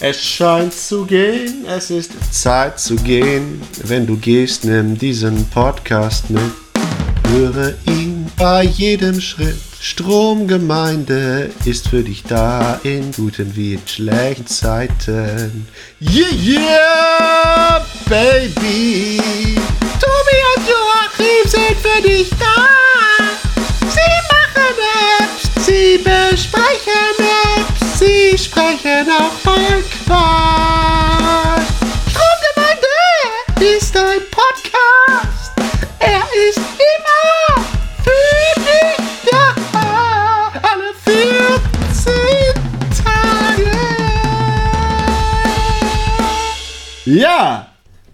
Es scheint zu gehen, es ist Zeit zu gehen. Wenn du gehst, nimm diesen Podcast mit. Höre ihn bei jedem Schritt. Stromgemeinde ist für dich da in guten wie in schlechten Zeiten. Yeah, yeah, baby. Tobi und Joachim sind für dich da.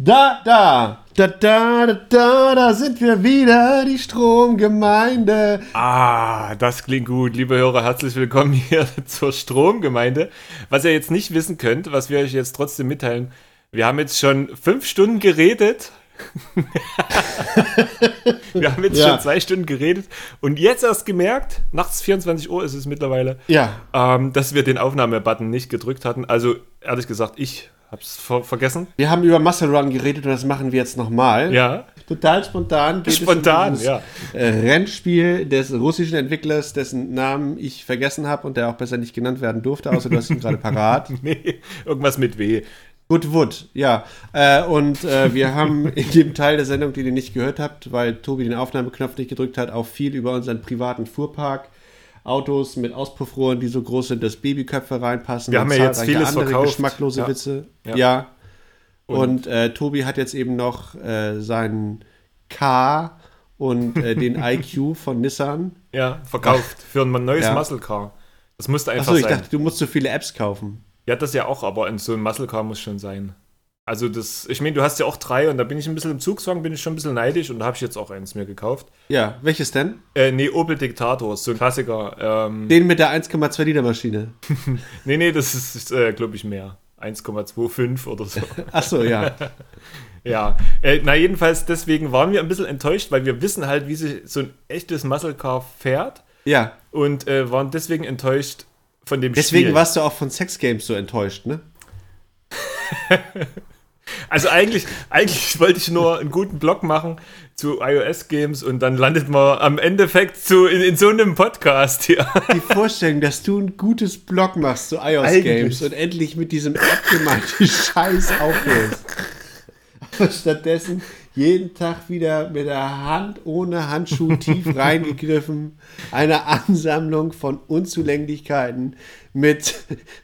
Da, da. Da, da, da, da, da sind wir wieder, die Stromgemeinde. Ah, das klingt gut. Liebe Hörer, herzlich willkommen hier zur Stromgemeinde. Was ihr jetzt nicht wissen könnt, was wir euch jetzt trotzdem mitteilen, wir haben jetzt schon fünf Stunden geredet. wir haben jetzt Ja. schon zwei Stunden geredet und jetzt erst gemerkt, nachts 24 Uhr ist es mittlerweile, Ja, ähm, dass wir den Aufnahmebutton nicht gedrückt hatten. Also ehrlich gesagt, ich hab's ver vergessen. wir haben über Muscle Run geredet und das machen wir jetzt nochmal. Ja, Total spontan. Spontan, ja. äh, Rennspiel des russischen Entwicklers, dessen Namen ich vergessen habe und der auch besser nicht genannt werden durfte, außer du hast ihn gerade parat. nee, irgendwas mit W. Good Wood, ja. Äh, und äh, wir haben in dem Teil der Sendung, den ihr nicht gehört habt, weil Tobi den Aufnahmeknopf nicht gedrückt hat, auch viel über unseren privaten Fuhrpark. Autos mit Auspuffrohren, die so groß sind, dass Babyköpfe reinpassen. Wir haben ja jetzt vieles andere verkauft. geschmacklose Ja. Witze. Ja. Ja. Und- Und, äh, Tobi hat jetzt eben noch äh, seinen K und äh, den IQ von Nissan. Ja, verkauft für ein neues Ja. Muscle Car. Das musste einfach Achso, ich sein. dachte, du musst so viele Apps kaufen. Ja, das ja auch, aber in so ein Muscle Car muss schon sein. Also das, ich meine, du hast ja auch drei und da bin ich ein bisschen im Zugzwang, bin ich schon ein bisschen neidisch und da habe ich jetzt auch eins mir gekauft. Ja, welches denn? Äh, nee, Opel Diktator, so ein Klassiker. Ähm, Den mit der 1,2 Liter Maschine. nee, nee, das ist, äh, glaube ich, mehr. 1,25 oder so. Achso, ja. ja, äh, na jedenfalls deswegen waren wir ein bisschen enttäuscht, weil wir wissen halt, wie sich so ein echtes Muscle Car fährt Ja. und äh, waren deswegen enttäuscht von dem Deswegen Spiel. warst du auch von Sex Games so enttäuscht, ne? Also eigentlich, eigentlich wollte ich nur einen guten Blog machen zu iOS-Games und dann landet man am Endeffekt zu, in, in so einem Podcast hier. Die Vorstellung, dass du ein gutes Blog machst zu iOS Eigentlich. Games und endlich mit diesem abgemeinten Scheiß aufhörst. Aber stattdessen jeden Tag wieder mit der Hand ohne Handschuh tief reingegriffen, eine Ansammlung von Unzulänglichkeiten mit,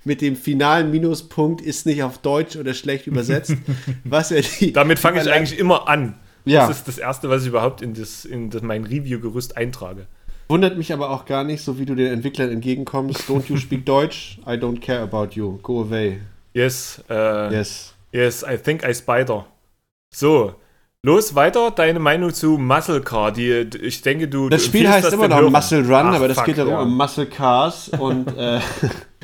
mit dem finalen Minuspunkt ist nicht auf Deutsch oder schlecht übersetzt. Was er die, Damit fange ich eigentlich immer an. Ja. Das ist das Erste, was ich überhaupt in, das, in das, mein Review-Gerüst eintrage. Wundert mich aber auch gar nicht, so wie du den Entwicklern entgegenkommst. Don't you speak Deutsch? I don't care about you. Go away. Yes, äh, Yes. yes, I think I spider. So, los, weiter. Deine Meinung zu Muscle Car. Die, ich denke, du. Das Spiel heißt das immer noch Hörern. Muscle Run, Ach, aber das fuck, geht ja. um Muscle Cars. Und äh,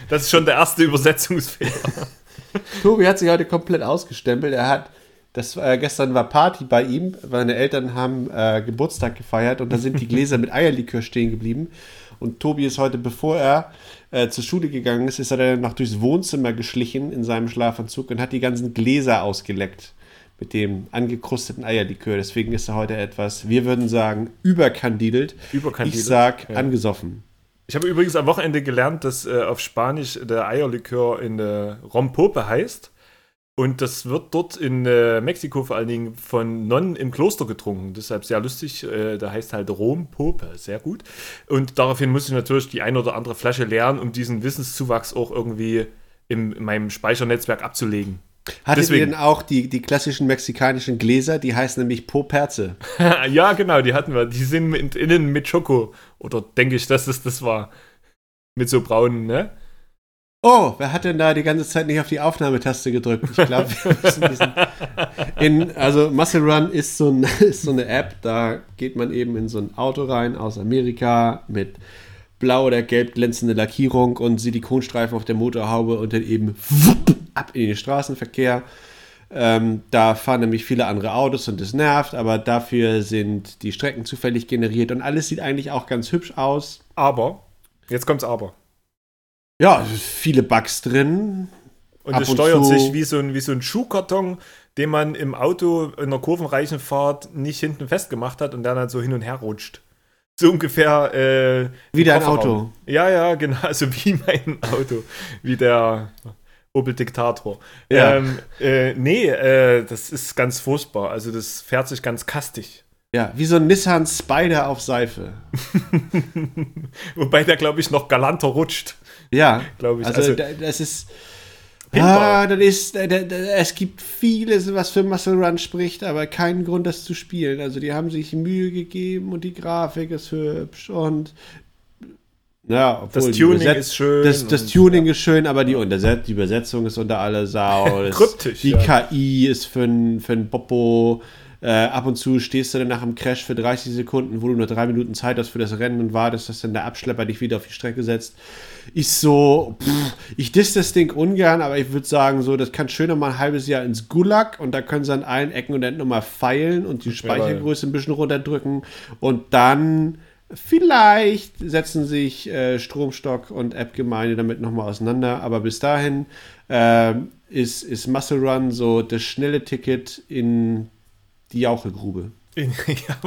Das ist schon der erste Übersetzungsfehler. Tobi hat sich heute komplett ausgestempelt. Er hat, das äh, gestern war Party bei ihm. Seine Eltern haben äh, Geburtstag gefeiert und da sind die Gläser mit Eierlikör stehen geblieben. Und Tobi ist heute, bevor er äh, zur Schule gegangen ist, ist er dann noch durchs Wohnzimmer geschlichen in seinem Schlafanzug und hat die ganzen Gläser ausgeleckt mit dem angekrusteten Eierlikör. Deswegen ist er heute etwas, wir würden sagen, überkandidelt. Überkandidelt, Ich sag ja. angesoffen. Ich habe übrigens am Wochenende gelernt, dass äh, auf Spanisch der Eierlikör in äh, Rompope heißt. Und das wird dort in äh, Mexiko vor allen Dingen von Nonnen im Kloster getrunken. Deshalb sehr lustig. Äh, da heißt halt Rompope. Sehr gut. Und daraufhin musste ich natürlich die ein oder andere Flasche leeren, um diesen Wissenszuwachs auch irgendwie im, in meinem Speichernetzwerk abzulegen. Hattet Deswegen. ihr denn auch die, die klassischen mexikanischen Gläser? Die heißen nämlich Poperze. ja, genau, die hatten wir. Die sind mit, innen mit Schoko. Oder denke ich, dass es das war. Mit so braunen, ne? Oh, wer hat denn da die ganze Zeit nicht auf die Aufnahmetaste gedrückt? Ich glaube, wir müssen diesen. In, also, Muscle Run ist so, ein, ist so eine App, da geht man eben in so ein Auto rein aus Amerika mit blau oder gelb glänzende Lackierung und Silikonstreifen auf der Motorhaube und dann eben wupp, ab in den Straßenverkehr. Ähm, da fahren nämlich viele andere Autos und das nervt, aber dafür sind die Strecken zufällig generiert und alles sieht eigentlich auch ganz hübsch aus. Aber, jetzt kommt's aber. Ja, viele Bugs drin. Und Ab es und steuert zu. sich wie so, ein, wie so ein Schuhkarton, den man im Auto in einer kurvenreichen Fahrt nicht hinten festgemacht hat und der dann so hin und her rutscht. So ungefähr äh, Wie dein. Auto. Ja, ja, genau, also wie mein Auto, wie der Opel Diktator. Ja. Ähm, äh, nee, äh, das ist ganz furchtbar. Also das fährt sich ganz kastig. Ja, wie so ein Nissan Spider auf Seife. Wobei der, glaube ich, noch galanter rutscht, Ja, glaube ich. also, Also, da- das ist. Pinball. Ah, das ist, da, da, da, es gibt vieles, was für Muscle Run spricht, aber keinen Grund, das zu spielen. Also die haben sich Mühe gegeben und die Grafik ist hübsch und ja, obwohl das Tuning ist schön. Das, das Tuning ist schön, aber die, Unterset die Übersetzung ist unter aller Sau. Das, Kryptisch, Die ja. KI ist für ein, für ein Popo. Äh, ab und zu stehst du dann nach dem Crash für 30 Sekunden, wo du nur drei Minuten Zeit hast für das Rennen und wartest, dass dann der Abschlepper dich wieder auf die Strecke setzt. Ich so, pff, ich diss das Ding ungern, aber ich würde sagen, so, das kann schöner mal ein halbes Jahr ins Gulag und da können sie an allen Ecken und Enden nochmal feilen und die Speichergröße ein bisschen runterdrücken und dann vielleicht setzen sich äh, Stromstock und App-Gemeinde damit nochmal auseinander, aber bis dahin ähm, ist, ist Muscle Run so das schnelle Ticket in die Jauchegrube. ja,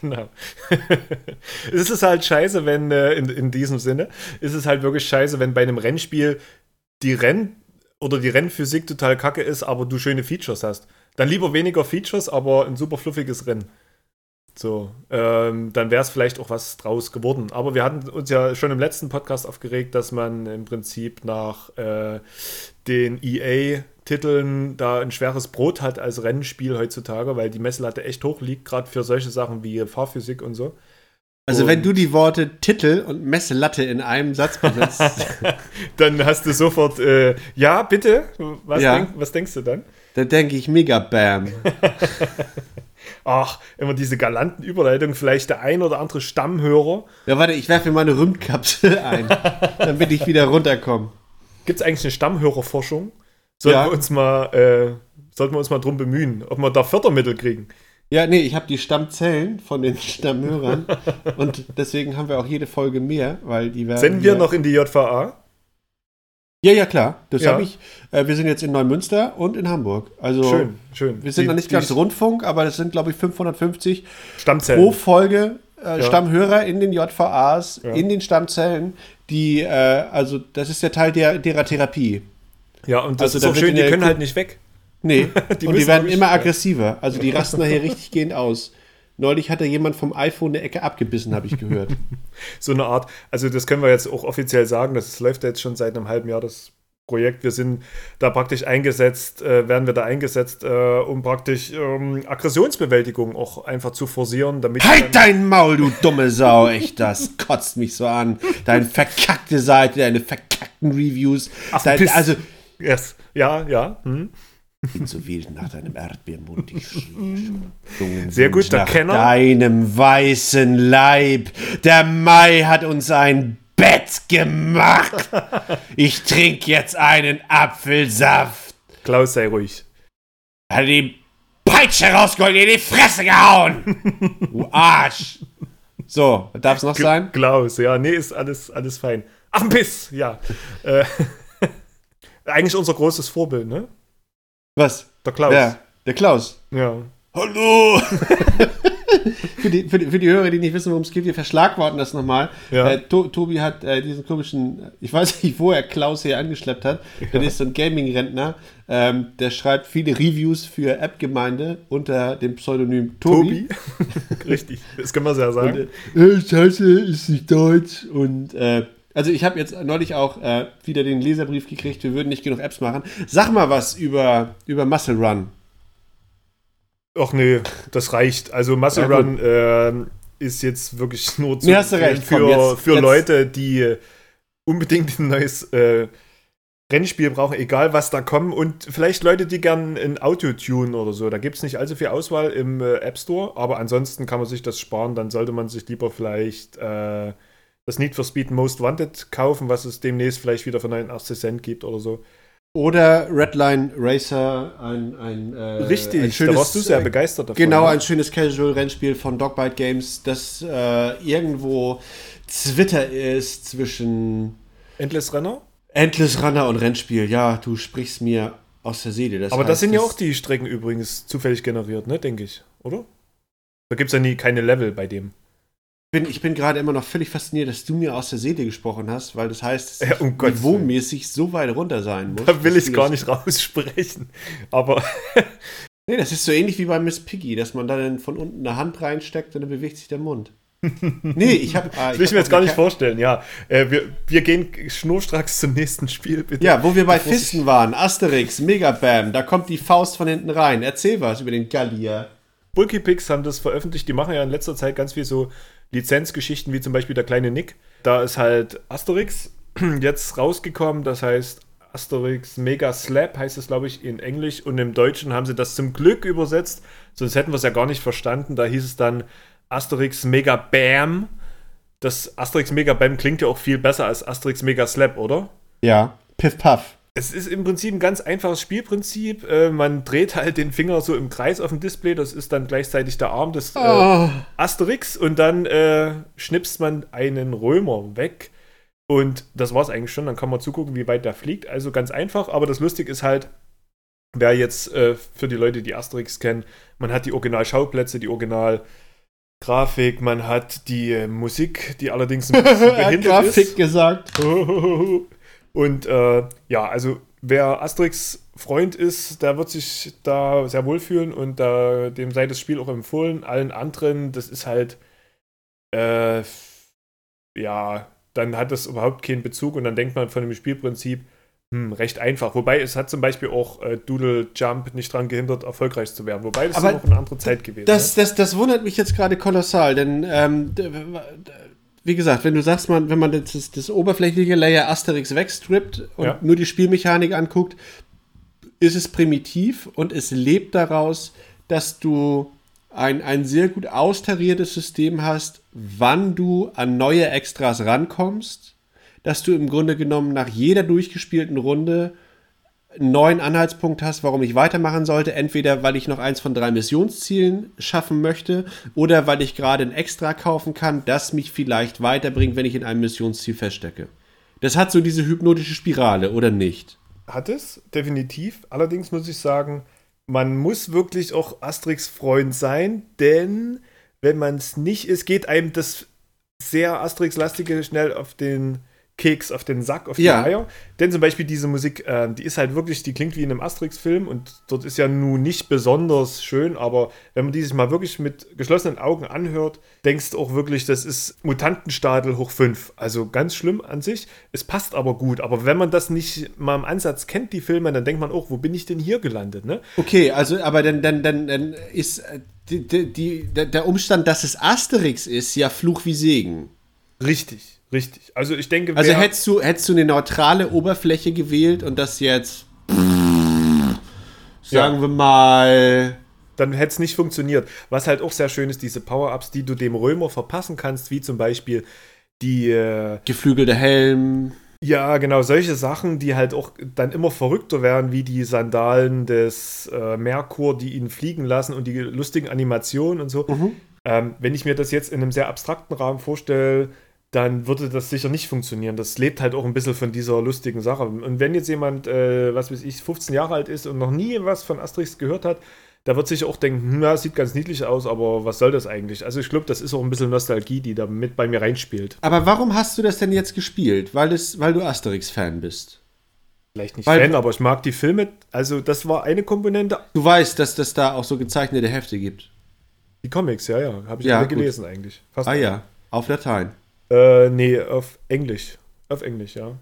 genau. es ist halt scheiße, wenn, äh, in, in diesem Sinne, ist es halt wirklich scheiße, wenn bei einem Rennspiel die Renn- oder die Rennphysik total kacke ist, aber du schöne Features hast. Dann lieber weniger Features, aber ein super fluffiges Rennen. So, ähm, dann wäre es vielleicht auch was draus geworden. Aber wir hatten uns ja schon im letzten Podcast aufgeregt, dass man im Prinzip nach äh, den EA-Titeln da ein schweres Brot hat als Rennspiel heutzutage, weil die Messlatte echt hoch liegt, gerade für solche Sachen wie Fahrphysik und so. Also Und- wenn du die Worte Titel und Messelatte in einem Satz benutzt, Dann hast du sofort, äh, ja, bitte, was, Ja. Denk, was denkst du dann? dann denke ich mega Bam. Ach, immer diese galanten Überleitungen, vielleicht der ein oder andere Stammhörer. Ja, warte, ich werfe mir mal eine Ründkapsel ein, damit ich wieder runterkomme. Gibt es eigentlich eine Stammhörerforschung? Sollten, Ja. wir uns mal, äh, sollten wir uns mal drum bemühen, ob wir da Fördermittel kriegen. Ja, nee, ich habe die Stammzellen von den Stammhörern und deswegen haben wir auch jede Folge mehr, weil die werden. Senden wir noch in die JVA? Ja, ja, klar. Das Ja. habe ich. Äh, wir sind jetzt in Neumünster und in Hamburg. Also Schön, schön. wir sind Die- noch nicht ganz Rundfunk, aber das sind, glaube ich, 550 Stammzellen. pro Folge äh, Ja. Stammhörer in den JVAs, Ja. in den Stammzellen, die, äh, also das ist der Teil der, derer Therapie. Ja, und das Also ist da auch schön, die können halt nicht weg. Nee, Die und die werden immer aggressiver. Also die rasten nachher richtig gehend aus. Neulich hat da jemand vom iPhone eine Ecke abgebissen, habe ich gehört. So eine Art, also das können wir jetzt auch offiziell sagen, das läuft jetzt schon seit einem halben Jahr, das Projekt. Wir sind da praktisch eingesetzt, äh, werden wir da eingesetzt, äh, um praktisch ähm, Aggressionsbewältigung auch einfach zu forcieren, damit halt dein Maul, du dumme Sau, echt, das kotzt mich so an. Deine verkackte Seite, deine verkackten Reviews. Dein, Piss. also, Yes. Ja, ja. Hm. Bin so wild nach deinem Erdbeermund. Ich schrie schon. Sehr gut, der nach Kenner. deinem weißen Leib. Der Mai hat uns ein Bett gemacht. Ich trinke jetzt einen Apfelsaft. Klaus, sei ruhig. Hat die Peitsche rausgeholt, in die Fresse gehauen. Du Arsch. So, darf es noch sein? Klaus, ja, nee, ist alles, alles fein. Ach, ein Piss, ja. äh, eigentlich unser großes Vorbild, ne? Was? Der Klaus. Ja, der Klaus. ja. Hallo! für, die, für, die, für die Hörer, die nicht wissen, worum es geht, wir verschlagworten das nochmal. Ja. Äh, to, Tobi hat äh, diesen komischen, ich weiß nicht, wo er Klaus hier angeschleppt hat. Das ist so ein Gaming-Rentner. Ähm, der schreibt viele Reviews für App-Gemeinde unter dem Pseudonym Tobi. Tobi. Richtig, das können wir sehr sagen. Und, äh, Scheiße, ist nicht deutsch. Und äh, also ich habe jetzt neulich auch äh, wieder den Leserbrief gekriegt, wir würden nicht genug Apps machen. Sag mal was über, über Muscle Run. Ach nee, das reicht. Also Muscle Ja. Run ähm, ist jetzt wirklich nur zu Nee, hast du recht. Komm, für, jetzt- für jetzt- Leute, die unbedingt ein neues äh, Rennspiel brauchen, egal was da kommt. Und vielleicht Leute, die gern ein Auto tunen oder so. Da gibt es nicht allzu viel Auswahl im äh, App Store, aber ansonsten kann man sich das sparen. Dann sollte man sich lieber vielleicht äh, das Need for Speed Most Wanted kaufen, was es demnächst vielleicht wieder für 89 Cent gibt oder so. Oder Redline Racer, ein, ein, äh, Richtig, ein schönes, da warst du sehr äh, begeistert davon. Genau, ein schönes Casual-Rennspiel von Dogbite Games, das äh, irgendwo Twitter ist zwischen Endless Renner? Endless Runner und Rennspiel, ja, du sprichst mir aus der Seele. Das aber heißt, das sind ja auch die Strecken übrigens zufällig generiert, ne, denke ich, oder? Da gibt es ja nie keine Level bei dem. Bin, ich bin gerade immer noch völlig fasziniert, dass du mir aus der Seele gesprochen hast, weil das heißt, dass ja, um niveaumäßig so weit runter sein muss. Da will ich es gar nicht raussprechen. Aber. nee, das ist so ähnlich wie bei Miss Piggy, dass man dann von unten eine Hand reinsteckt und dann bewegt sich der Mund. nee, ich habe. Ah, das will ich mir jetzt gar nicht vorstellen, ja. Äh, wir, wir gehen schnurstracks zum nächsten Spiel, bitte. Ja, wo wir bei Fisten waren. Asterix, Megabam, da kommt die Faust von hinten rein. Erzähl was über den Gallier. Bulky Pix haben das veröffentlicht. Die machen ja in letzter Zeit ganz viel so Lizenzgeschichten, wie zum Beispiel der kleine Nick. Da ist halt Asterix jetzt rausgekommen, das heißt Asterix Mega Slap heißt es, glaube ich, in Englisch und im Deutschen haben sie das zum Glück übersetzt, sonst hätten wir es ja gar nicht verstanden. Da hieß es dann Asterix Mega Bam. Das Asterix Mega Bam klingt ja auch viel besser als Asterix Mega Slap, oder? Ja, Piff Puff. Es ist im Prinzip ein ganz einfaches Spielprinzip. Äh, man dreht halt den Finger so im Kreis auf dem Display. Das ist dann gleichzeitig der Arm des äh, oh. Asterix. Und dann äh, schnipst man einen Römer weg. Und das war es eigentlich schon. Dann kann man zugucken, wie weit der fliegt. Also ganz einfach. Aber das Lustige ist halt, wer jetzt äh, für die Leute, die Asterix kennen, man hat die Original-Schauplätze, die Original- Grafik, man hat die äh, Musik, die allerdings ein bisschen behindert Grafik ist. Grafik gesagt. Und äh, ja, also wer Asterix Freund ist, der wird sich da sehr wohlfühlen und äh, dem sei das Spiel auch empfohlen. Allen anderen, das ist halt, äh, ja, dann hat das überhaupt keinen Bezug und dann denkt man von dem Spielprinzip, hm, recht einfach. Wobei es hat zum Beispiel auch äh, Doodle Jump nicht daran gehindert, erfolgreich zu werden. Wobei das ist auch eine andere Zeit gewesen. Das, ne? das, das wundert mich jetzt gerade kolossal, denn ähm, wie gesagt, wenn du sagst, man, wenn man das, das oberflächliche Layer Asterix wegstrippt und ja. nur die Spielmechanik anguckt, ist es primitiv und es lebt daraus, dass du ein, ein sehr gut austariertes System hast, wann du an neue Extras rankommst, dass du im Grunde genommen nach jeder durchgespielten Runde einen neuen Anhaltspunkt hast, warum ich weitermachen sollte. Entweder weil ich noch eins von drei Missionszielen schaffen möchte oder weil ich gerade ein Extra kaufen kann, das mich vielleicht weiterbringt, wenn ich in einem Missionsziel feststecke. Das hat so diese hypnotische Spirale, oder nicht? Hat es, definitiv. Allerdings muss ich sagen, man muss wirklich auch Asterix-Freund sein, denn wenn man es nicht ist, geht einem das sehr Asterix-lastige schnell auf den Keks auf den Sack, auf die ja. Eier. Denn zum Beispiel diese Musik, äh, die ist halt wirklich, die klingt wie in einem Asterix-Film und dort ist ja nun nicht besonders schön, aber wenn man die sich mal wirklich mit geschlossenen Augen anhört, denkst du auch wirklich, das ist Mutantenstadel hoch 5. Also ganz schlimm an sich. Es passt aber gut. Aber wenn man das nicht mal im Ansatz kennt, die Filme, dann denkt man auch, wo bin ich denn hier gelandet? Ne? Okay, also aber dann, dann, dann, dann ist äh, die, die, der Umstand, dass es Asterix ist, ja Fluch wie Segen. Richtig. Richtig. Also ich denke. Also hättest du, hättest du eine neutrale Oberfläche gewählt und das jetzt sagen ja. wir mal. Dann hätte es nicht funktioniert. Was halt auch sehr schön ist, diese Power-Ups, die du dem Römer verpassen kannst, wie zum Beispiel die. Äh, Geflügelte Helm. Ja, genau, solche Sachen, die halt auch dann immer verrückter werden, wie die Sandalen des äh, Merkur, die ihn fliegen lassen und die lustigen Animationen und so. Mhm. Ähm, wenn ich mir das jetzt in einem sehr abstrakten Rahmen vorstelle, dann würde das sicher nicht funktionieren. Das lebt halt auch ein bisschen von dieser lustigen Sache. Und wenn jetzt jemand, äh, was weiß ich, 15 Jahre alt ist und noch nie was von Asterix gehört hat, da wird sich auch denken, hm, ja, sieht ganz niedlich aus, aber was soll das eigentlich? Also ich glaube, das ist auch ein bisschen Nostalgie, die da mit bei mir reinspielt. Aber warum hast du das denn jetzt gespielt? Weil, es, weil du Asterix-Fan bist? Vielleicht nicht weil, Fan, aber ich mag die Filme. Also das war eine Komponente. Du weißt, dass das da auch so gezeichnete Hefte gibt. Die Comics, ja, ja. Habe ich ja, alle gelesen eigentlich. Fast ah alle. ja, auf Latein. Äh, nee, auf Englisch. Auf Englisch, ja.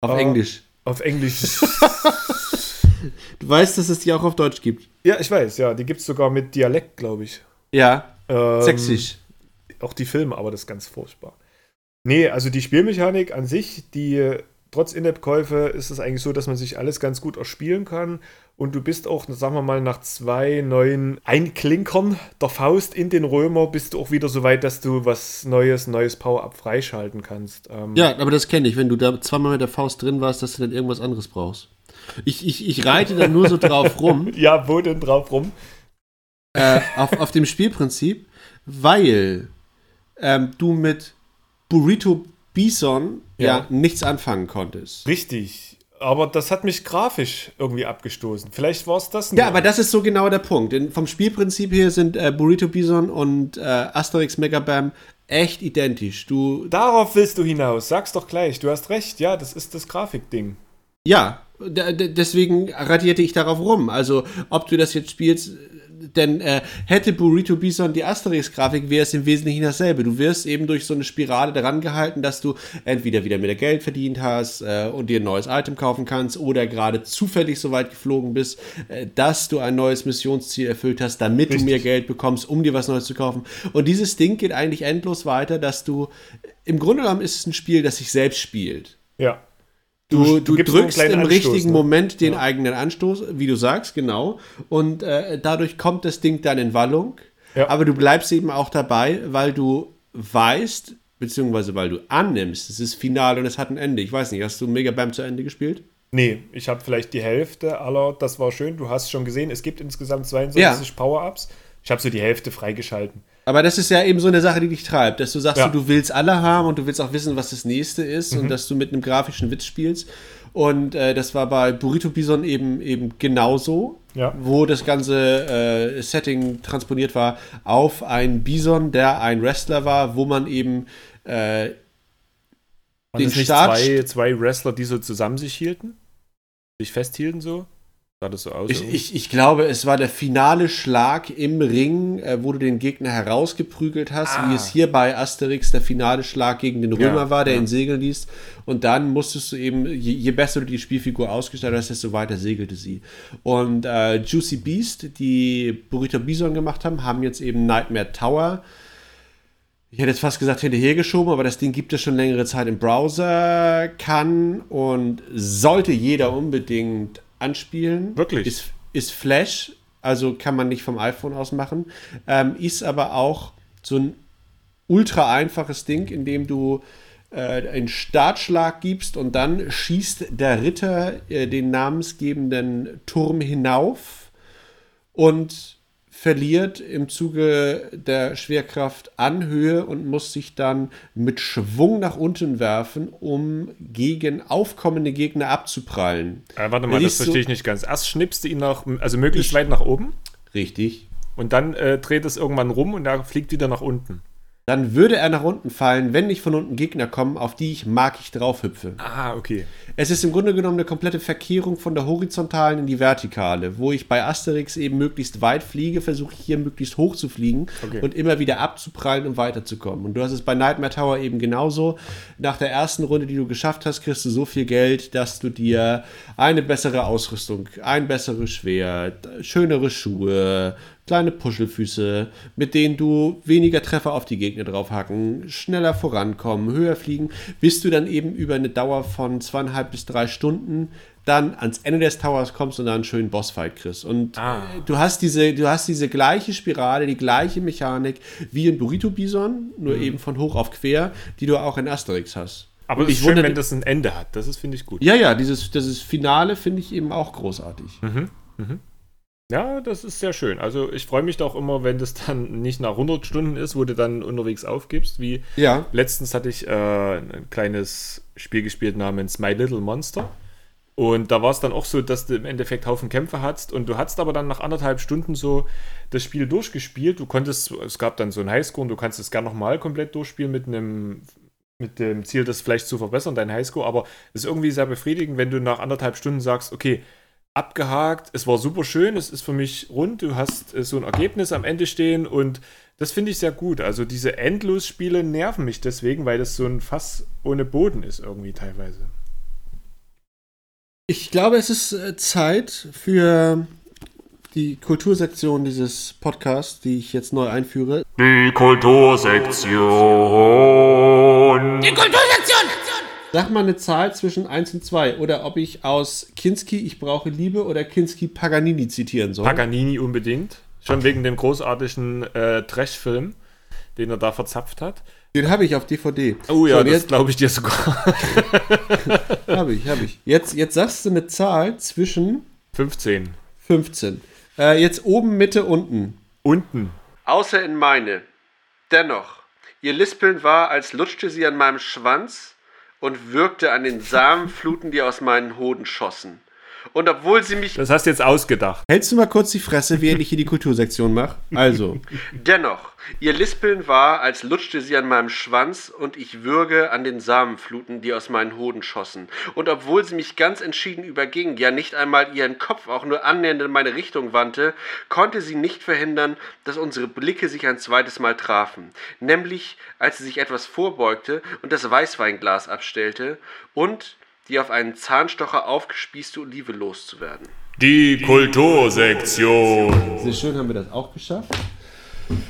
Auf uh, Englisch. Auf Englisch. du weißt, dass es die auch auf Deutsch gibt. Ja, ich weiß, ja. Die gibt es sogar mit Dialekt, glaube ich. Ja. Ähm, Sächsisch. Auch die Filme, aber das ist ganz furchtbar. Nee, also die Spielmechanik an sich, die trotz In-App-Käufe ist es eigentlich so, dass man sich alles ganz gut erspielen kann. Und du bist auch, sagen wir mal, nach zwei neuen Einklinkern der Faust in den Römer, bist du auch wieder so weit, dass du was Neues, neues Power-Up freischalten kannst. Ähm ja, aber das kenne ich, wenn du da zweimal mit der Faust drin warst, dass du dann irgendwas anderes brauchst. Ich, ich, ich reite dann nur so drauf rum. ja, wo denn drauf rum? Äh, auf, auf dem Spielprinzip, weil ähm, du mit Burrito Bison ja. Ja. nichts anfangen konntest. Richtig. Aber das hat mich grafisch irgendwie abgestoßen. Vielleicht war es das Ja, aber das ist so genau der Punkt. Denn vom Spielprinzip her sind äh, Burrito Bison und äh, Asterix Megabam echt identisch. Du, Darauf willst du hinaus. Sag's doch gleich. Du hast recht. Ja, das ist das Grafikding. ja, deswegen radierte ich darauf rum. Also, ob du das jetzt spielst, denn äh, hätte Burrito Bison die Asterix-Grafik, wäre es im Wesentlichen dasselbe. Du wirst eben durch so eine Spirale daran gehalten, dass du entweder wieder mehr Geld verdient hast äh, und dir ein neues Item kaufen kannst oder gerade zufällig so weit geflogen bist, äh, dass du ein neues Missionsziel erfüllt hast, damit Richtig. du mehr Geld bekommst, um dir was Neues zu kaufen. Und dieses Ding geht eigentlich endlos weiter, dass du im Grunde genommen ist es ein Spiel, das sich selbst spielt. Ja. Du, Du- du, drückst im Anstoß, richtigen ne? Moment den Ja. eigenen Anstoß, wie du sagst, genau. Und äh, dadurch kommt das Ding dann in Wallung. Ja. Aber du bleibst eben auch dabei, weil du weißt, beziehungsweise weil du annimmst, es ist final und es hat ein Ende. Ich weiß nicht, hast du Mega Bam zu Ende gespielt? Nee, ich habe vielleicht die Hälfte aller. Das war schön. Du hast schon gesehen, es gibt insgesamt 22 Power-Ups. Ich habe so die Hälfte freigeschalten. Aber das ist ja eben so eine Sache, die dich treibt, dass du sagst, Ja. du, willst alle haben und du willst auch wissen, was das nächste ist Mhm. und dass du mit einem grafischen Witz spielst. Und äh, das war bei Burrito Bison eben eben genauso, Ja. wo das ganze äh, Setting transponiert war auf einen Bison, der ein Wrestler war, wo man eben äh, Den Start- zwei, zwei Wrestler, die so zusammen sich hielten? Sich festhielten so? Sah das so aus? Ich, ich, ich glaube, es war der finale Schlag im Ring, äh, wo du den Gegner herausgeprügelt hast, Ah. wie es hier bei Asterix der finale Schlag gegen den Römer Ja, war, der ja. ihn segeln ließ. Und dann musstest du eben, je, je besser du die Spielfigur ausgestattet hast, desto weiter segelte sie. Und äh, Juicy Beast, die Burrito Bison gemacht haben, haben jetzt eben Nightmare Tower. Ich hätte jetzt fast gesagt hinterhergeschoben, aber das Ding gibt es schon längere Zeit im Browser, kann und sollte jeder unbedingt anspielen. Wirklich? Ist, ist Flash, also kann man nicht vom iPhone aus machen. Ähm, ist aber auch so ein ultra einfaches Ding, in dem du äh, einen Startschlag gibst und dann schießt der Ritter äh, den namensgebenden Turm hinauf und verliert im Zuge der Schwerkraft Anhöhe und muss sich dann mit Schwung nach unten werfen, um gegen aufkommende Gegner abzuprallen. äh, warte mal, das verstehe ich nicht ganz. Erst schnippst du ihn nach, also möglichst Ich- weit nach oben Richtig. und dann äh, dreht es irgendwann rum und er fliegt wieder nach unten. Dann würde er nach unten fallen, wenn nicht von unten Gegner kommen, auf die ich magisch drauf hüpfe. Ah, okay. Es ist im Grunde genommen eine komplette Verkehrung von der horizontalen in die vertikale. Wo ich bei Asterix eben möglichst weit fliege, versuche ich hier möglichst hoch zu fliegen Okay. und immer wieder abzuprallen, um weiterzukommen. Und du hast es bei Nightmare Tower eben genauso. Nach der ersten Runde, die du geschafft hast, kriegst du so viel Geld, dass du dir eine bessere Ausrüstung, ein besseres Schwert, schönere Schuhe, kleine Puschelfüße, mit denen du weniger Treffer auf die Gegner draufhacken, schneller vorankommen, höher fliegen, bis du dann eben über eine Dauer von zweieinhalb bis drei Stunden dann ans Ende des Towers kommst und dann einen schönen Bossfight kriegst. Und Ah. du hast diese, du hast diese gleiche Spirale, die gleiche Mechanik wie in Burrito Bison, nur eben von hoch auf quer, die du auch in Asterix hast. Aber Und es ist ich schön, wundere- wenn das ein Ende hat. Das ist, finde ich, gut. Ja, ja, dieses, dieses Finale finde ich eben auch großartig. Ja, das ist sehr schön. Also ich freue mich doch immer, wenn das dann nicht nach 100 Stunden ist, wo du dann unterwegs aufgibst, wie Ja. letztens hatte ich äh, ein kleines Spiel gespielt namens My Little Monster. Und da war es dann auch so, dass du im Endeffekt Haufen Kämpfe hattest und du hattest aber dann nach anderthalb Stunden so das Spiel durchgespielt. Du konntest, es gab dann so einen Highscore und du kannst es gerne nochmal komplett durchspielen mit einem mit dem Ziel, das vielleicht zu verbessern, dein Highscore, aber es ist irgendwie sehr befriedigend, wenn du nach anderthalb Stunden sagst, okay, abgehakt, es war super schön, es ist für mich rund, du hast äh, so ein Ergebnis am Ende stehen und das finde ich sehr gut. Also diese Endlosspiele nerven mich deswegen, weil das so ein Fass ohne Boden ist irgendwie teilweise. Ich glaube, es ist äh, Zeit für die Kultursektion dieses Podcasts, die ich jetzt neu einführe. Die Kultursektion. Die Kultursektion. Sag mal eine Zahl zwischen 1 und 2 oder ob ich aus Kinski Ich brauche Liebe oder Kinski Paganini zitieren soll. Paganini unbedingt, schon wegen dem großartigen äh, Trash-Film, den er da verzapft hat. Den habe ich auf DVD. Oh ja, So, das jetzt glaube ich dir sogar. habe ich, habe ich. Jetzt, jetzt sagst du eine Zahl zwischen 15. 15. Äh, jetzt oben, Mitte, unten. Unten. Außer in meine. Dennoch. Ihr Lispeln war, als lutschte sie an meinem Schwanz und wirkte an den Samenfluten, die aus meinen Hoden schossen. Und obwohl sie mich. Das hast du jetzt ausgedacht. Hältst du mal kurz die Fresse, während ich hier die Kultursektion mache? Also. Dennoch, ihr Lispeln war, als lutschte sie an meinem Schwanz und ich würge an den Samenfluten, die aus meinen Hoden schossen. Und obwohl sie mich ganz entschieden überging, ja nicht einmal ihren Kopf auch nur annähernd in meine Richtung wandte, konnte sie nicht verhindern, dass unsere Blicke sich ein zweites Mal trafen. Nämlich, als sie sich etwas vorbeugte und das Weißweinglas abstellte und die auf einen Zahnstocher aufgespießte Olive loszuwerden. Die Kultursektion. Sehr schön haben wir das auch geschafft.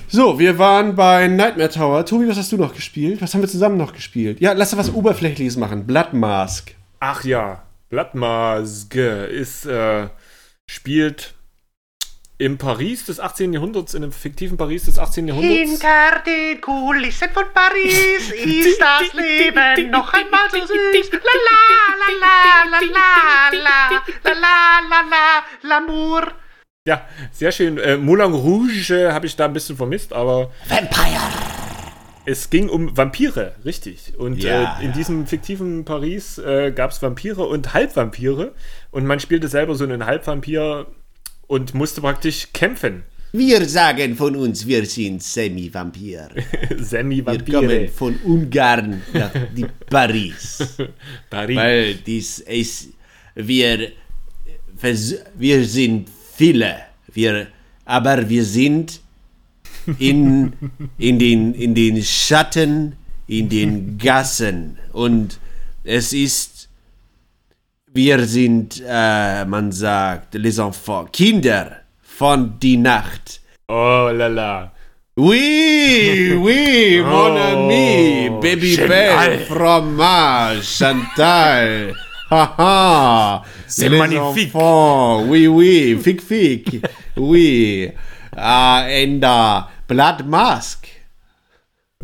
So, wir waren bei Nightmare Tower. Tobi, was hast du noch gespielt? Was haben wir zusammen noch gespielt? Ja, lass uns was Oberflächliches machen. Blood Mask. Ach ja, Blattmaske ist, äh, spielt im Paris des 18. Jahrhunderts, in einem fiktiven Paris des 18. Jahrhunderts. Hinter den Kulissen von Paris ist das Leben noch einmal so süß. La la la la la la la la la la l'amour. Ja, sehr schön. Äh, Moulin Rouge äh, habe ich da ein bisschen vermisst, aber Vampire. es ging um Vampire, richtig. Und Ja, äh, in ja. diesem fiktiven Paris äh, gab es Vampire und Halbvampire. Und man spielte selber so einen Halbvampir und musste praktisch kämpfen. Wir sagen von uns, wir sind Semi-Vampir. Wir Semi-Vampire. kommen von Ungarn nach die Paris. Paris. Weil dies ist, wir, wir sind viele, wir, aber wir sind in, in, den, in den Schatten, in den Gassen und es ist, wir sind, äh, man sagt, les enfants, Kinder von die Nacht. oh la la. Oui, oui, mon Oh, ami, baby génial. belle, fromage, Chantal. Haha, C'est magnifique. enfants, Oui, oui, fic, fic. Oui. Ah, and uh, Blood Mask.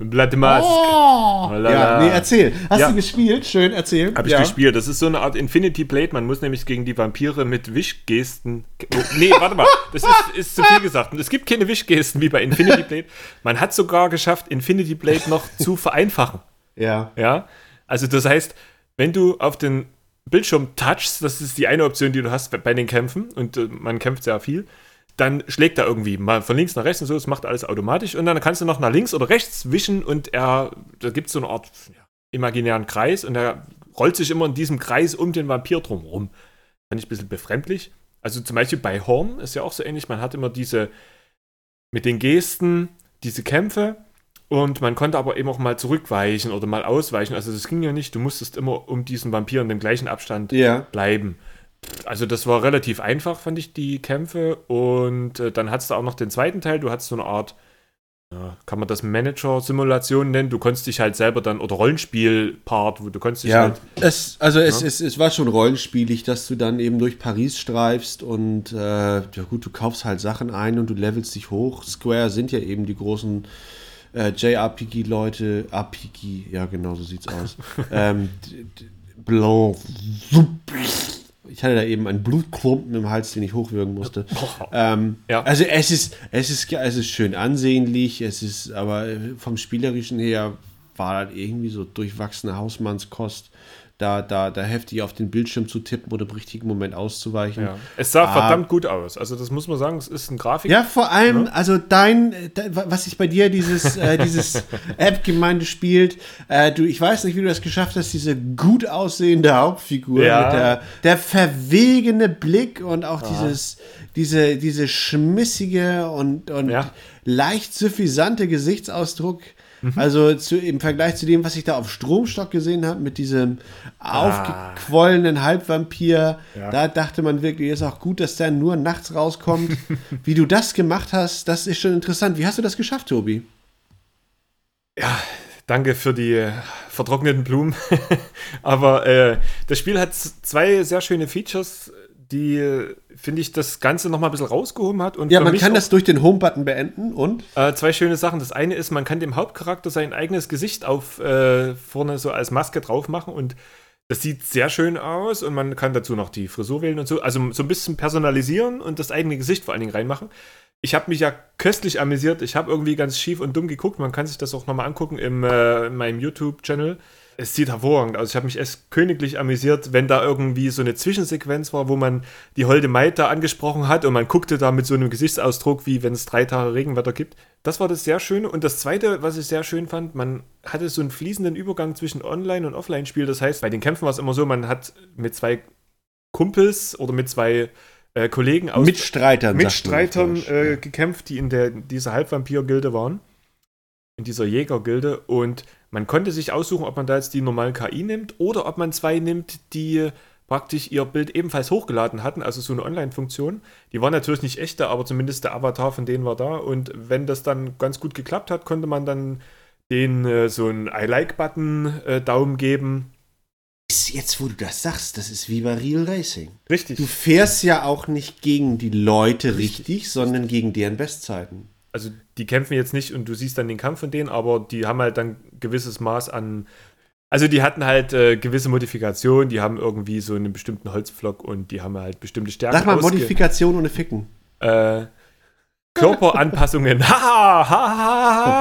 Blattmask. Oh, la Ja, nee, erzähl. Hast Ja. du gespielt? Schön, erzähl. Habe ich ja. gespielt. Das ist so eine Art Infinity Blade. Man muss nämlich gegen die Vampire mit Wischgesten. Oh, nee, warte mal. Das ist, ist zu viel gesagt. Und es gibt keine Wischgesten wie bei Infinity Blade. Man hat sogar geschafft, Infinity Blade noch zu vereinfachen. Ja. Ja. Also, das heißt, wenn du auf den Bildschirm touchst, das ist die eine Option, die du hast bei den Kämpfen, und äh, man kämpft sehr viel, dann schlägt er irgendwie mal von links nach rechts und so, das macht alles automatisch. Und dann kannst du noch nach links oder rechts wischen und er, da gibt es so eine Art ja, imaginären Kreis und er rollt sich immer in diesem Kreis um den Vampir drum rum. Fand ich ein bisschen befremdlich. Also zum Beispiel bei Horn ist ja auch so ähnlich, man hat immer diese, mit den Gesten, diese Kämpfe und man konnte aber eben auch mal zurückweichen oder mal ausweichen. Also das ging ja nicht, du musstest immer um diesen Vampir in dem gleichen Abstand Ja. bleiben. Also das war relativ einfach, fand ich, die Kämpfe. Und äh, dann hattest du auch noch den zweiten Teil. Du hattest so eine Art, ja, kann man das Manager-Simulation nennen? Du konntest dich halt selber dann, oder Rollenspiel-Part, wo du konntest dich Ja, halt, es, also es, es, es war schon rollenspielig, dass du dann eben durch Paris streifst und äh, ja gut, du kaufst halt Sachen ein und du levelst dich hoch. Square sind ja eben die großen äh, JRPG-Leute. RPG, ja genau, so sieht's aus. ähm, Blanc. Ich hatte da eben einen Blutklumpen im Hals, den ich hochwürgen musste. Ähm, Ja. Also es ist, es ist, es ist schön ansehnlich, es ist, aber vom Spielerischen her war das irgendwie so durchwachsene Hausmannskost, da, da, da heftig auf den Bildschirm zu tippen oder im richtigen Moment auszuweichen. ja. Es sah Ah. verdammt gut aus. Also das muss man sagen, es ist ein Grafik. Ja, vor allem, also dein, de, was sich bei dir dieses, äh, dieses App-Gemeinde spielt, äh, du, ich weiß nicht, wie du das geschafft hast, diese gut aussehende Hauptfigur Ja. mit der, der verwegene Blick und auch dieses, diese, diese schmissige und, und Ja. leicht suffisante Gesichtsausdruck. Also zu, im Vergleich zu dem, was ich da auf Stromstock gesehen habe, mit diesem aufgequollenen Halbvampir, Ja. da dachte man wirklich, ist auch gut, dass der nur nachts rauskommt. Wie du das gemacht hast, das ist schon interessant. Wie hast du das geschafft, Tobi? Danke für die vertrockneten Blumen. Aber äh, das Spiel hat zwei sehr schöne Features, die, finde ich, das Ganze nochmal ein bisschen rausgehoben hat. Und Ja, man kann das durch den Home-Button beenden und? Äh, zwei schöne Sachen. Das eine ist, man kann dem Hauptcharakter sein eigenes Gesicht auf äh, vorne so als Maske drauf machen und das sieht sehr schön aus und man kann dazu noch die Frisur wählen und so. Also so ein bisschen personalisieren und das eigene Gesicht vor allen Dingen reinmachen. ich habe mich ja köstlich amüsiert. Ich habe irgendwie ganz schief und dumm geguckt. Man kann sich das auch nochmal angucken im, äh, in meinem YouTube-Channel. Es sieht hervorragend aus. Ich habe mich echt königlich amüsiert, wenn da irgendwie so eine Zwischensequenz war, wo man die Holde Maid da angesprochen hat und man guckte da mit so einem Gesichtsausdruck, wie wenn es drei Tage Regenwetter gibt. Das war das sehr Schöne. Und das Zweite, was ich sehr schön fand, man hatte so einen fließenden Übergang zwischen Online- und Offline-Spiel. Das heißt, bei den Kämpfen war es immer so, man hat mit zwei Kumpels oder mit zwei äh, Kollegen aus Mitstreitern. Mitstreitern äh, gekämpft, die in der, dieser Halbvampir-Gilde waren. In dieser Jäger-Gilde. Und man konnte sich aussuchen, ob man da jetzt die normalen KI nimmt oder ob man zwei nimmt, die praktisch ihr Bild ebenfalls hochgeladen hatten, also so eine Online-Funktion. Die war natürlich nicht echte, aber zumindest der Avatar von denen war da. Und wenn das dann ganz gut geklappt hat, konnte man dann den äh, so einen I like-Button äh, Daumen geben. Ist jetzt, wo du das sagst, das ist wie bei Real Racing. Richtig. Du fährst ja auch nicht gegen die Leute richtig, sondern gegen deren Bestzeiten. Also die kämpfen jetzt nicht und du siehst dann den Kampf von denen, aber die haben halt dann gewisses Maß an. Also die hatten halt äh, gewisse Modifikationen, die haben irgendwie so einen bestimmten Holzpflock und die haben halt bestimmte Stärken. Sag mal Modifikation ohne Ficken. Äh, Körperanpassungen. Ha, ha, ha, ha,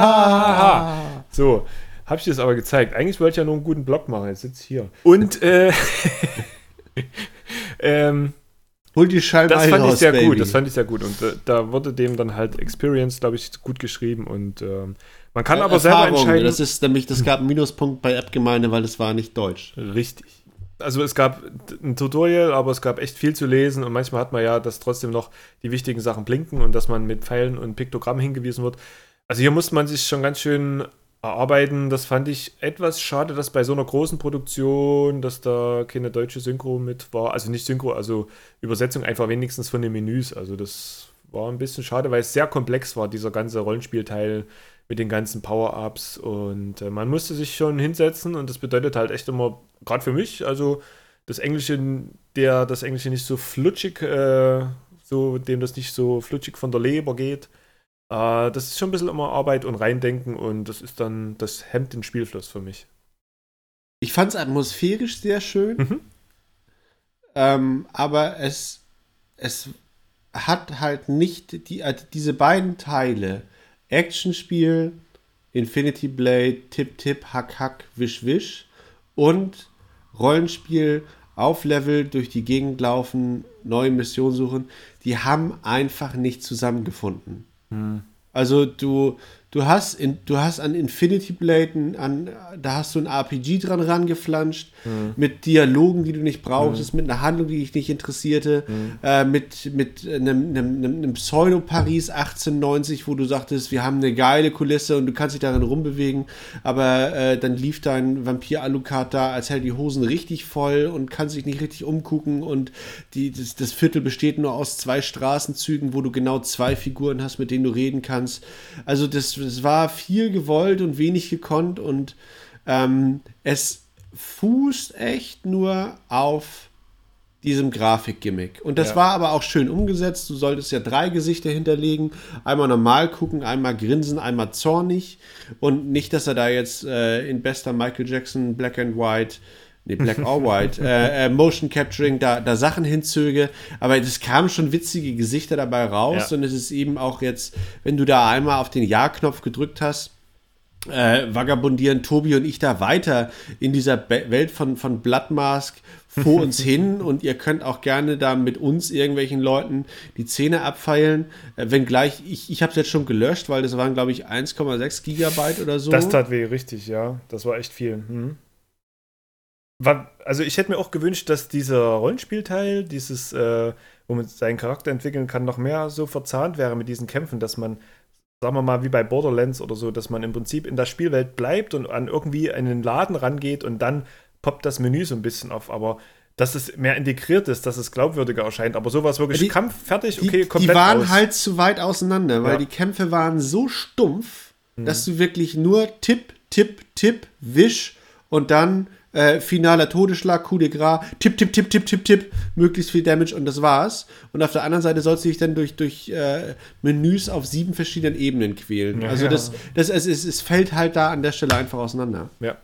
ha, ha. So, habe ich dir das aber gezeigt. Eigentlich wollte ich ja nur einen guten Blog machen, jetzt sitze ich hier. Und äh, ähm, Hol die Scheibe das fand ich raus, sehr Baby. gut, das fand ich sehr gut. Und äh, da wurde dem dann halt Experience, glaube ich, gut geschrieben. Und ähm, man kann aber selber Erfahrung, entscheiden. Das ist nämlich, das gab einen Minuspunkt bei App-Gemeinde, weil es war nicht deutsch. Richtig. Also es gab ein Tutorial, aber es gab echt viel zu lesen und manchmal hat man ja, dass trotzdem noch die wichtigen Sachen blinken und dass man mit Pfeilen und Piktogrammen hingewiesen wird. Also hier muss man sich schon ganz schön erarbeiten. Das fand ich etwas schade, dass bei so einer großen Produktion, dass da keine deutsche Synchro mit war. Also nicht Synchro, also Übersetzung einfach wenigstens von den Menüs. Also das war ein bisschen schade, weil es sehr komplex war, dieser ganze Rollenspielteil mit den ganzen Power-Ups und äh, man musste sich schon hinsetzen und das bedeutet halt echt immer, gerade für mich, also das Englische, der das Englische nicht so flutschig, äh, so dem das nicht so flutschig von der Leber geht, äh, das ist schon ein bisschen immer Arbeit und reindenken und das ist dann, das hemmt den Spielfluss für mich. Ich fand es atmosphärisch sehr schön, Mhm. ähm, aber es, es hat halt nicht die, äh, diese beiden Teile, Actionspiel, Infinity Blade, Tipp, Tipp, Hack, Hack, Wisch, Wisch und Rollenspiel auf Level durch die Gegend laufen, neue Missionen suchen, die haben einfach nicht zusammengefunden. Also du, du hast in, du hast an Infinity Blade an, da hast du ein RPG dran rangeflanscht, mit Dialogen, die du nicht brauchtest, mit einer Handlung, die dich nicht interessierte, äh, mit, mit einem, einem, einem, einem Pseudo-Paris 1890, wo du sagtest, wir haben eine geile Kulisse und du kannst dich darin rumbewegen, aber äh, dann lief dein Vampir Alucard da, als hätte die Hosen richtig voll und kann sich nicht richtig umgucken und die, das, das Viertel besteht nur aus zwei Straßenzügen, wo du genau zwei Figuren hast, mit denen du reden kannst. Also das, das war viel gewollt und wenig gekonnt und ähm, es fußt echt nur auf diesem Grafikgimmick. Und das Ja. war aber auch schön umgesetzt. Du solltest ja drei Gesichter hinterlegen. Einmal normal gucken, einmal grinsen, einmal zornig. Und nicht, dass er da jetzt äh, in bester Michael Jackson Black and White, nee, Black or White, äh, äh, Motion Capturing da, da Sachen hinzöge. Aber es kamen schon witzige Gesichter dabei raus. Ja. Und es ist eben auch jetzt, wenn du da einmal auf den Ja-Knopf gedrückt hast, äh, vagabundieren Tobi und ich da weiter in dieser Be Welt von, von Blood Mask vor uns hin und ihr könnt auch gerne da mit uns irgendwelchen Leuten die Zähne abfeilen. Äh, wenngleich, ich, ich habe es jetzt schon gelöscht, weil das waren, glaube ich, 1,6 Gigabyte oder so. Das tat weh, richtig, ja. Das war echt viel. Mhm. War, also ich hätte mir auch gewünscht, dass dieser Rollenspielteil, dieses, äh, wo man seinen Charakter entwickeln kann, noch mehr so verzahnt wäre mit diesen Kämpfen, dass man, sagen wir mal, wie bei Borderlands oder so, dass man im Prinzip in der Spielwelt bleibt und an irgendwie einen Laden rangeht und dann poppt das Menü so ein bisschen auf, aber dass es mehr integriert ist, dass es glaubwürdiger erscheint. Aber sowas wirklich Die- Kampf, fertig, die, okay, die komplett waren aus. halt zu weit auseinander, weil Ja. Mhm. die Kämpfe waren so stumpf, dass du wirklich nur Tipp, Tipp, Tipp, Wisch und dann äh, finaler Todesschlag, Coup de Gras, Tipp, Tipp, Tipp, Tipp, Tipp, Tipp, möglichst viel Damage und das war's. Und auf der anderen Seite sollst du dich dann durch, durch äh, Menüs auf sieben verschiedenen Ebenen quälen. Ja. also das, das es, es, es fällt halt da an der Stelle einfach auseinander. Ja.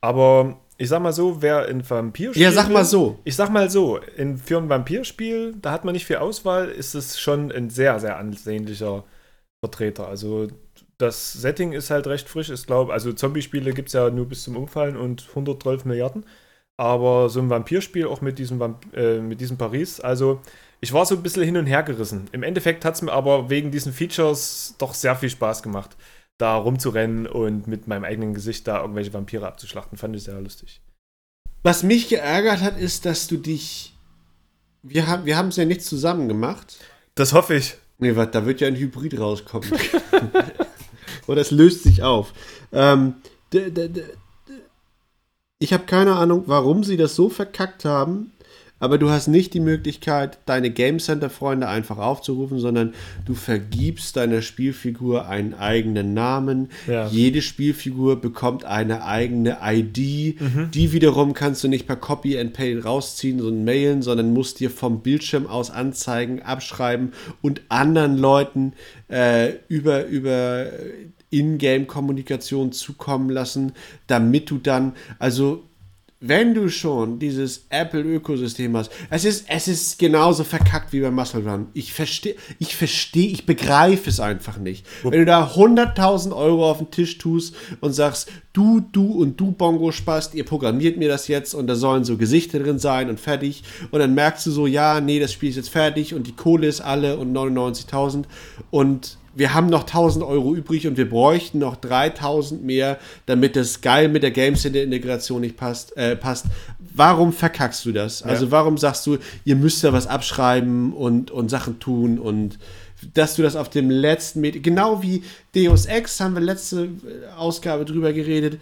Aber ich sag mal so, wer ein Vampirspiel. Ja, sag mal so. Ich sag mal so, in, für ein Vampirspiel, da hat man nicht viel Auswahl, ist es schon ein sehr, sehr ansehnlicher Vertreter. Also das Setting ist halt recht frisch. Ich glaube, also Zombie-Spiele gibt es ja nur bis zum Umfallen und 112 Milliarden. Aber so ein Vampirspiel auch mit diesem, Vamp äh, mit diesem Paris, also ich war so ein bisschen hin und her gerissen. Im Endeffekt hat es mir aber wegen diesen Features doch sehr viel Spaß gemacht, da rumzurennen und mit meinem eigenen Gesicht da irgendwelche Vampire abzuschlachten. Fand ich sehr lustig. Was mich geärgert hat, ist, dass du dich. Wir haben wir es ja nicht zusammen gemacht. Das hoffe ich. Nee, warte, da wird ja ein Hybrid rauskommen. Oder es löst sich auf. Ähm, ich habe keine Ahnung, warum sie das so verkackt haben, aber du hast nicht die Möglichkeit, deine Game Center-Freunde einfach aufzurufen, sondern du vergibst deiner Spielfigur einen eigenen Namen. Ja. Jede Spielfigur bekommt eine eigene ID. Die wiederum kannst du nicht per Copy and Paste rausziehen und mailen, sondern musst dir vom Bildschirm aus anzeigen, abschreiben und anderen Leuten äh, über, über Ingame-Kommunikation zukommen lassen, damit du dann, also wenn du schon dieses Apple-Ökosystem hast, es ist, es ist genauso verkackt wie bei Muscle Run. Ich verstehe, ich verstehe, ich begreife es einfach nicht. Wenn du da 100.000 Euro auf den Tisch tust und sagst, du, du und du Bongo Spast, ihr programmiert mir das jetzt und da sollen so Gesichter drin sein und fertig. Und dann merkst du so, ja, nee, das Spiel ist jetzt fertig und die Kohle ist alle und 99.000 und wir haben noch 1000 Euro übrig und wir bräuchten noch 3000 mehr, damit das geil mit der Game Center Integration nicht passt, äh, passt. Warum verkackst du das? Also warum sagst du, ihr müsst ja was abschreiben und, und Sachen tun und dass du das auf dem letzten Med genau wie Deus Ex haben wir letzte äh, Ausgabe drüber geredet.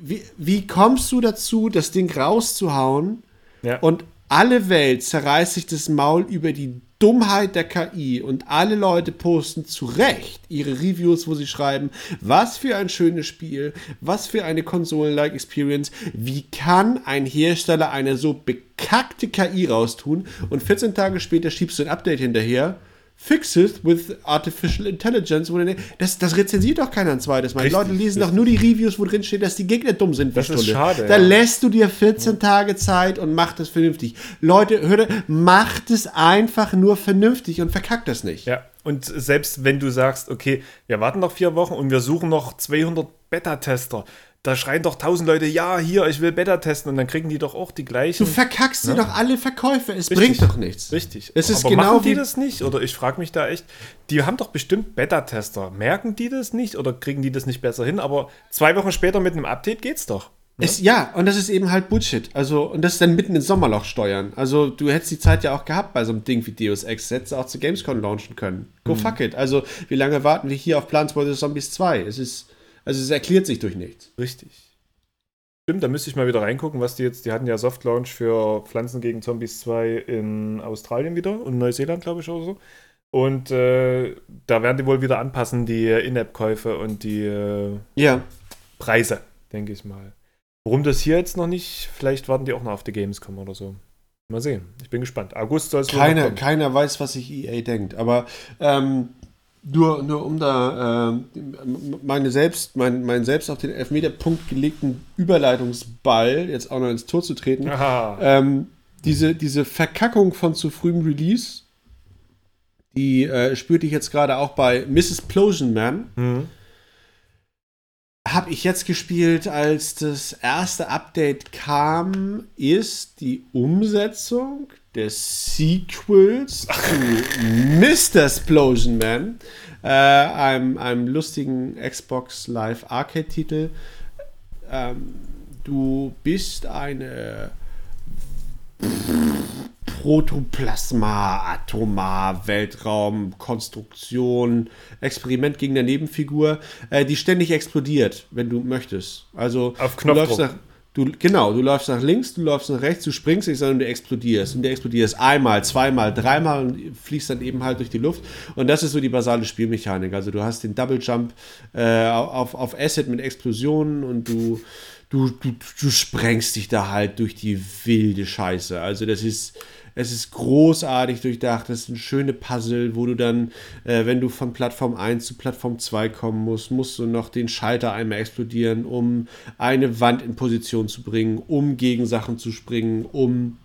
Wie, wie kommst du dazu, das Ding rauszuhauen Ja. und alle Welt zerreißt sich das Maul über die Dummheit der KI und alle Leute posten zu Recht ihre Reviews, wo sie schreiben, was für ein schönes Spiel, was für eine Konsolen-like Experience, wie kann ein Hersteller eine so bekackte KI raustun? Und 14 Tage später schiebst du ein Update hinterher, fix it with artificial intelligence, das, das rezensiert doch keiner ein zweites Mal. Die Leute lesen doch nur die Reviews, wo drin steht, dass die Gegner dumm sind. Das ist Stulle. schade, Da ja. lässt du dir 14 Tage Zeit und mach das vernünftig. Leute, hört, macht es einfach nur vernünftig und verkackt das nicht. Ja, und selbst wenn du sagst, okay, wir warten noch vier Wochen und wir suchen noch 200 Beta-Tester, da schreien doch 1000 Leute, ja, hier, ich will Beta testen und dann kriegen die doch auch die gleichen. Du verkackst dir doch alle Verkäufe. Es Richtig. bringt doch nichts. Richtig. Es ist Aber genau machen die wie- das nicht? Oder ich frage mich da echt, die haben doch bestimmt Beta-Tester. Merken die das nicht oder kriegen die das nicht besser hin? Aber zwei Wochen später mit einem Update geht's doch. Es, ja, und das ist eben halt Bullshit. Also, und das ist dann mitten ins Sommerloch steuern. Also, du hättest die Zeit ja auch gehabt bei so einem Ding wie Deus Ex. Hättest du auch zu Gamescom launchen können. Go fuck it. Also, wie lange warten wir hier auf Plants vs. Zombies 2? Es ist, also, es erklärt sich durch nichts. Richtig. Stimmt, da müsste ich mal wieder reingucken, was die jetzt, die hatten ja Soft Launch für Pflanzen gegen Zombies 2 in Australien wieder und Neuseeland, glaube ich, oder so. Und äh, da werden die wohl wieder anpassen, die In-App-Käufe und die äh, Ja. Preise, denke ich mal. Warum das hier jetzt noch nicht? Vielleicht warten die auch noch auf die Gamescom oder so. Mal sehen. Ich bin gespannt. August soll es Keiner, keiner weiß, was sich EA denkt. Aber ähm, nur, nur um da ähm, meine selbst, mein, mein selbst auf den Elfmeterpunkt gelegten Überleitungsball jetzt auch noch ins Tor zu treten. Ähm, diese, diese Verkackung von zu frühem Release, die äh, spürte ich jetzt gerade auch bei Mrs. Plosion Man. Mhm. Habe ich jetzt gespielt, als das erste Update kam, ist die Umsetzung des Sequels zu Mr. Explosion Man, äh, einem, einem lustigen Xbox Live Arcade-Titel. Ähm, du bist eine Protoplasma, Atomar, Weltraum, Konstruktion, Experiment gegen eine Nebenfigur, äh, die ständig explodiert, wenn du möchtest. Also Auf du läufst Knopfdruck. nach, du, genau, du läufst nach links, du läufst nach rechts, du springst nicht, sondern du explodierst. Und du explodierst einmal, zweimal, dreimal und fliegst dann eben halt durch die Luft. Und das ist so die basale Spielmechanik. Also du hast den Double Jump äh, auf, auf Acid mit Explosionen und du Du, du, du sprengst dich da halt durch die wilde Scheiße. Also das ist, Es ist großartig durchdacht. Es sind schöne Puzzle, wo du dann, äh, wenn du von Plattform 1 zu Plattform 2 kommen musst, musst du noch den Schalter einmal explodieren, um eine Wand in Position zu bringen, um gegen Sachen zu springen, um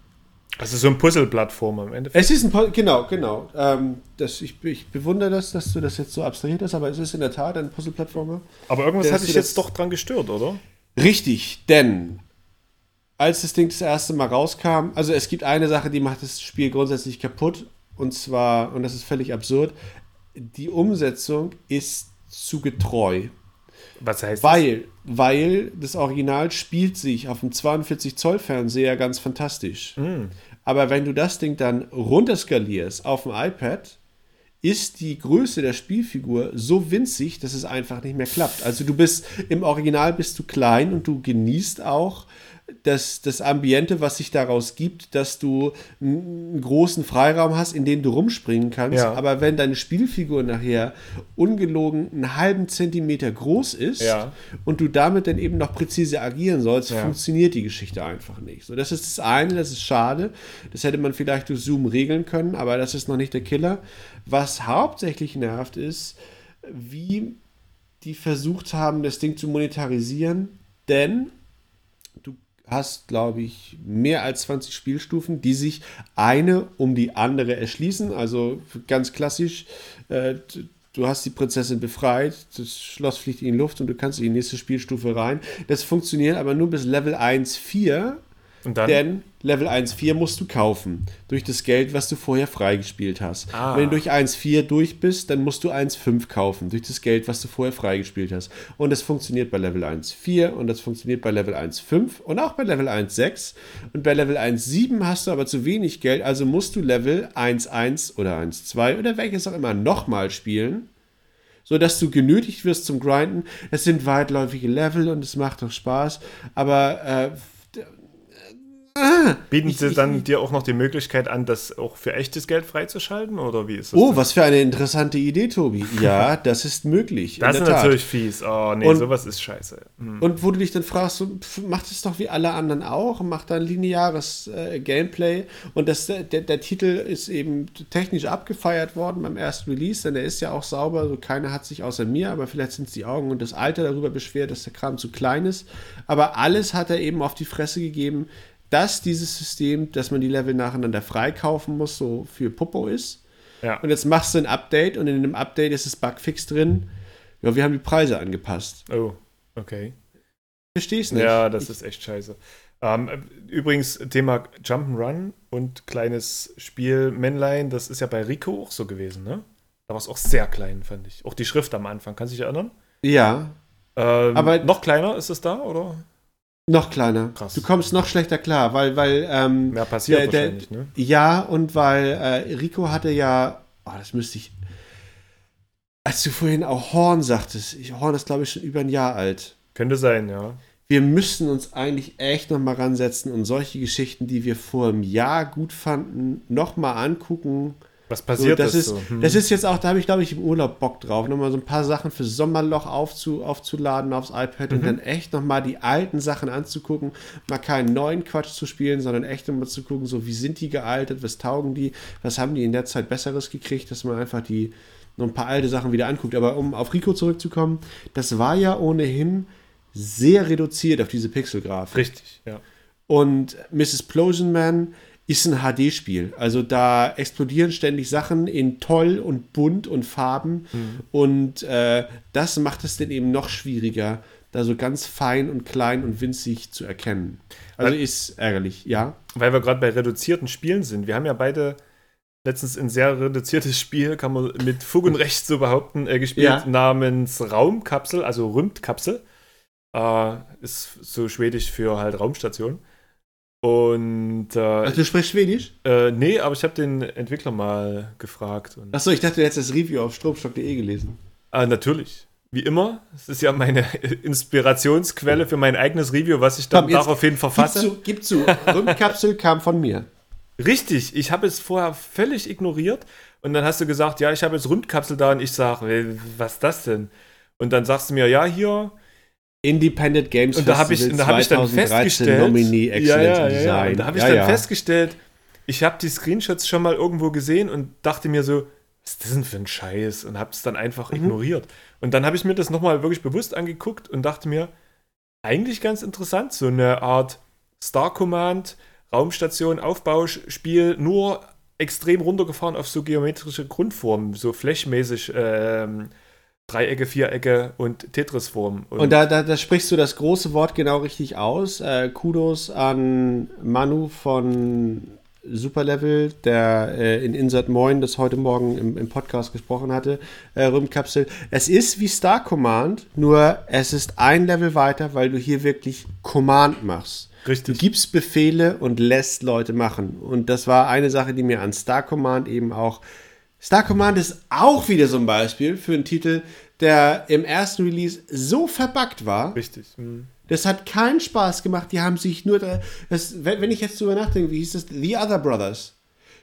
Also so ein Puzzle-Plattform im Endeffekt. es ist ein Pu- genau, genau. Ähm, das, ich, ich bewundere das, dass du das jetzt so abstrahiert hast, aber es ist in der Tat ein Puzzle-Plattformer. Aber irgendwas hat ist dich jetzt das- doch dran gestört, oder? Richtig, denn als das Ding das erste Mal rauskam, also es gibt eine Sache, die macht das Spiel grundsätzlich kaputt, und zwar, und das ist völlig absurd, die Umsetzung ist zu getreu. Was heißt Weil, weil das Original spielt sich auf dem 42 Zoll Fernseher ganz fantastisch. Aber wenn du das Ding dann runterskalierst auf dem iPad, ist die Größe der Spielfigur so winzig, dass es einfach nicht mehr klappt. Also du bist im Original bist du klein und du genießt auch das, das Ambiente, was sich daraus gibt, dass du einen großen Freiraum hast, in dem du rumspringen kannst. Ja. Aber wenn deine Spielfigur nachher ungelogen einen halben Zentimeter groß ist Ja. und du damit dann eben noch präzise agieren sollst, Ja. funktioniert die Geschichte einfach nicht. So, das ist das eine, das ist schade. Das hätte man vielleicht durch Zoom regeln können, aber das ist noch nicht der Killer. Was hauptsächlich nervt, ist, wie die versucht haben, das Ding zu monetarisieren, denn hast, glaube ich, mehr als 20 Spielstufen, die sich eine um die andere erschließen. Also ganz klassisch, äh, du hast die Prinzessin befreit, das Schloss fliegt in die Luft und du kannst in die nächste Spielstufe rein. Das funktioniert aber nur bis Level 1,4. Und dann? Denn Level 1.4 musst du kaufen. Durch das Geld, was du vorher freigespielt hast. Ah. Wenn du durch 1.4 durch bist, dann musst du 1.5 kaufen. Durch das Geld, was du vorher freigespielt hast. Und das funktioniert bei Level 1.4 und das funktioniert bei Level 1.5 und auch bei Level 1.6. Und bei Level 1.7 hast du aber zu wenig Geld, also musst du Level 1.1 oder 1.2 oder welches auch immer nochmal spielen so dass du genötigt wirst zum Grinden. Es sind weitläufige Level und es macht doch Spaß, aber äh, Bieten Ich- sie ich- dann dir auch noch die Möglichkeit an, das auch für echtes Geld freizuschalten? Oder wie ist das? oh, denn? was für eine interessante Idee, Tobi. Ja, das ist möglich. Das ist Tat. natürlich fies. Oh, nee, Und- sowas ist scheiße. Hm. Und wo du dich dann fragst, so, pf, macht es doch wie alle anderen auch, macht da ein lineares äh, Gameplay. Und das, der, der Titel ist eben technisch abgefeiert worden beim ersten Release, denn der ist ja auch sauber. So keiner hat sich außer mir, aber vielleicht sind es die Augen und das Alter darüber beschwert, dass der Kram zu klein ist. Aber alles hat er eben auf die Fresse gegeben, dass dieses System, dass man die Level nacheinander freikaufen muss, so für Popo ist. Ja. Und jetzt machst du ein Update und in dem Update ist das Bugfix drin. Ja, wir haben die Preise angepasst. Oh, okay. Verstehst nicht. Ja, das ist echt scheiße. Ähm, übrigens, Thema Jump'n'Run und kleines Spiel Männlein, das ist ja bei Rico auch so gewesen, ne? Da war es auch sehr klein, fand ich. Auch die Schrift am Anfang, kannst du dich erinnern? Ja, Ähm, Aber- noch kleiner ist es da, oder? Noch kleiner. Krass. Du kommst noch schlechter klar, weil, weil, ähm, Mehr passiert der- der- wahrscheinlich, ne? ja, und weil äh, Rico hatte ja, oh, das müsste ich, als du vorhin auch Horn sagtest, ich, Horn ist glaube ich schon über ein Jahr alt. Könnte sein, ja. Wir müssen uns eigentlich echt noch mal ransetzen und solche Geschichten, die wir vor einem Jahr gut fanden, noch mal angucken. Was So, passiert das, ist, so? Hm. das ist jetzt auch, da habe ich glaube ich im Urlaub Bock drauf, nochmal so ein paar Sachen für Sommerloch aufzu, aufzuladen aufs iPad Mhm. und dann echt nochmal die alten Sachen anzugucken, mal keinen neuen Quatsch zu spielen, sondern echt nochmal zu gucken, so wie sind die gealtert, was taugen die, was haben die in der Zeit Besseres gekriegt, dass man einfach die noch ein paar alte Sachen wieder anguckt. Aber um auf Rico zurückzukommen, das war ja ohnehin sehr reduziert auf diese Pixelgrafik. Richtig, ja. Und Mrs. Plosion Man ist ein HD-Spiel. Also da explodieren ständig Sachen in toll und bunt und Farben. Und äh, das macht es dann eben noch schwieriger, da so ganz fein und klein und winzig zu erkennen. Also Weil- ist ärgerlich, ja. Weil wir gerade bei reduzierten Spielen sind. Wir haben ja beide letztens ein sehr reduziertes Spiel, kann man mit Fug und Recht so behaupten, äh, gespielt, Ja. namens Raumkapsel, also Rümtkapsel. Äh, ist so schwedisch für halt Raumstation. Und äh, Also du sprichst Schwedisch? äh, nee, aber ich habe den Entwickler mal gefragt. Achso, ich dachte, du hättest das Review auf stromstock.de gelesen. ah, natürlich. Wie immer. Es ist ja meine Inspirationsquelle für mein eigenes Review, was ich dann Komm, daraufhin Gib verfasse. zu, gib zu. Rümkapsel kam von mir. Richtig, ich habe es vorher völlig ignoriert und dann hast du gesagt, ja, ich habe jetzt Rundkapsel da und ich sage, was ist das denn? Und dann sagst du mir, ja, hier. Independent Games Und da habe ich, da hab ich dann 2013 festgestellt. Nominee Excellent ja, ja, ja, ja. Design. Und da habe ich Ja, dann ja. festgestellt, ich habe die Screenshots schon mal irgendwo gesehen und dachte mir so, was ist das denn für ein Scheiß? Und habe es dann einfach Mhm. ignoriert. Und dann habe ich mir das nochmal wirklich bewusst angeguckt und dachte mir, eigentlich ganz interessant, so eine Art Star Command, Raumstation, Aufbauspiel, nur extrem runtergefahren auf so geometrische Grundformen, so flashmäßig ähm, Dreiecke, Vierecke und Tetris-Form. Und da, da, da sprichst du das große Wort genau richtig aus. Äh, Kudos an Manu von Superlevel, der äh, in Insert Moin das heute Morgen im, im Podcast gesprochen hatte, äh, Rümkapsel. Es ist wie Star Command, nur es ist ein Level weiter, weil du hier wirklich Command machst. Richtig. Du gibst Befehle und lässt Leute machen. Und das war eine Sache, die mir an Star Command eben auch. Star Command ist auch wieder so ein Beispiel für einen Titel, der im ersten Release so verbuggt war. Richtig. hm. Das hat keinen Spaß gemacht. Die haben sich nur. Da, das, wenn, ich jetzt drüber nachdenke, wie hieß das? The Other Brothers.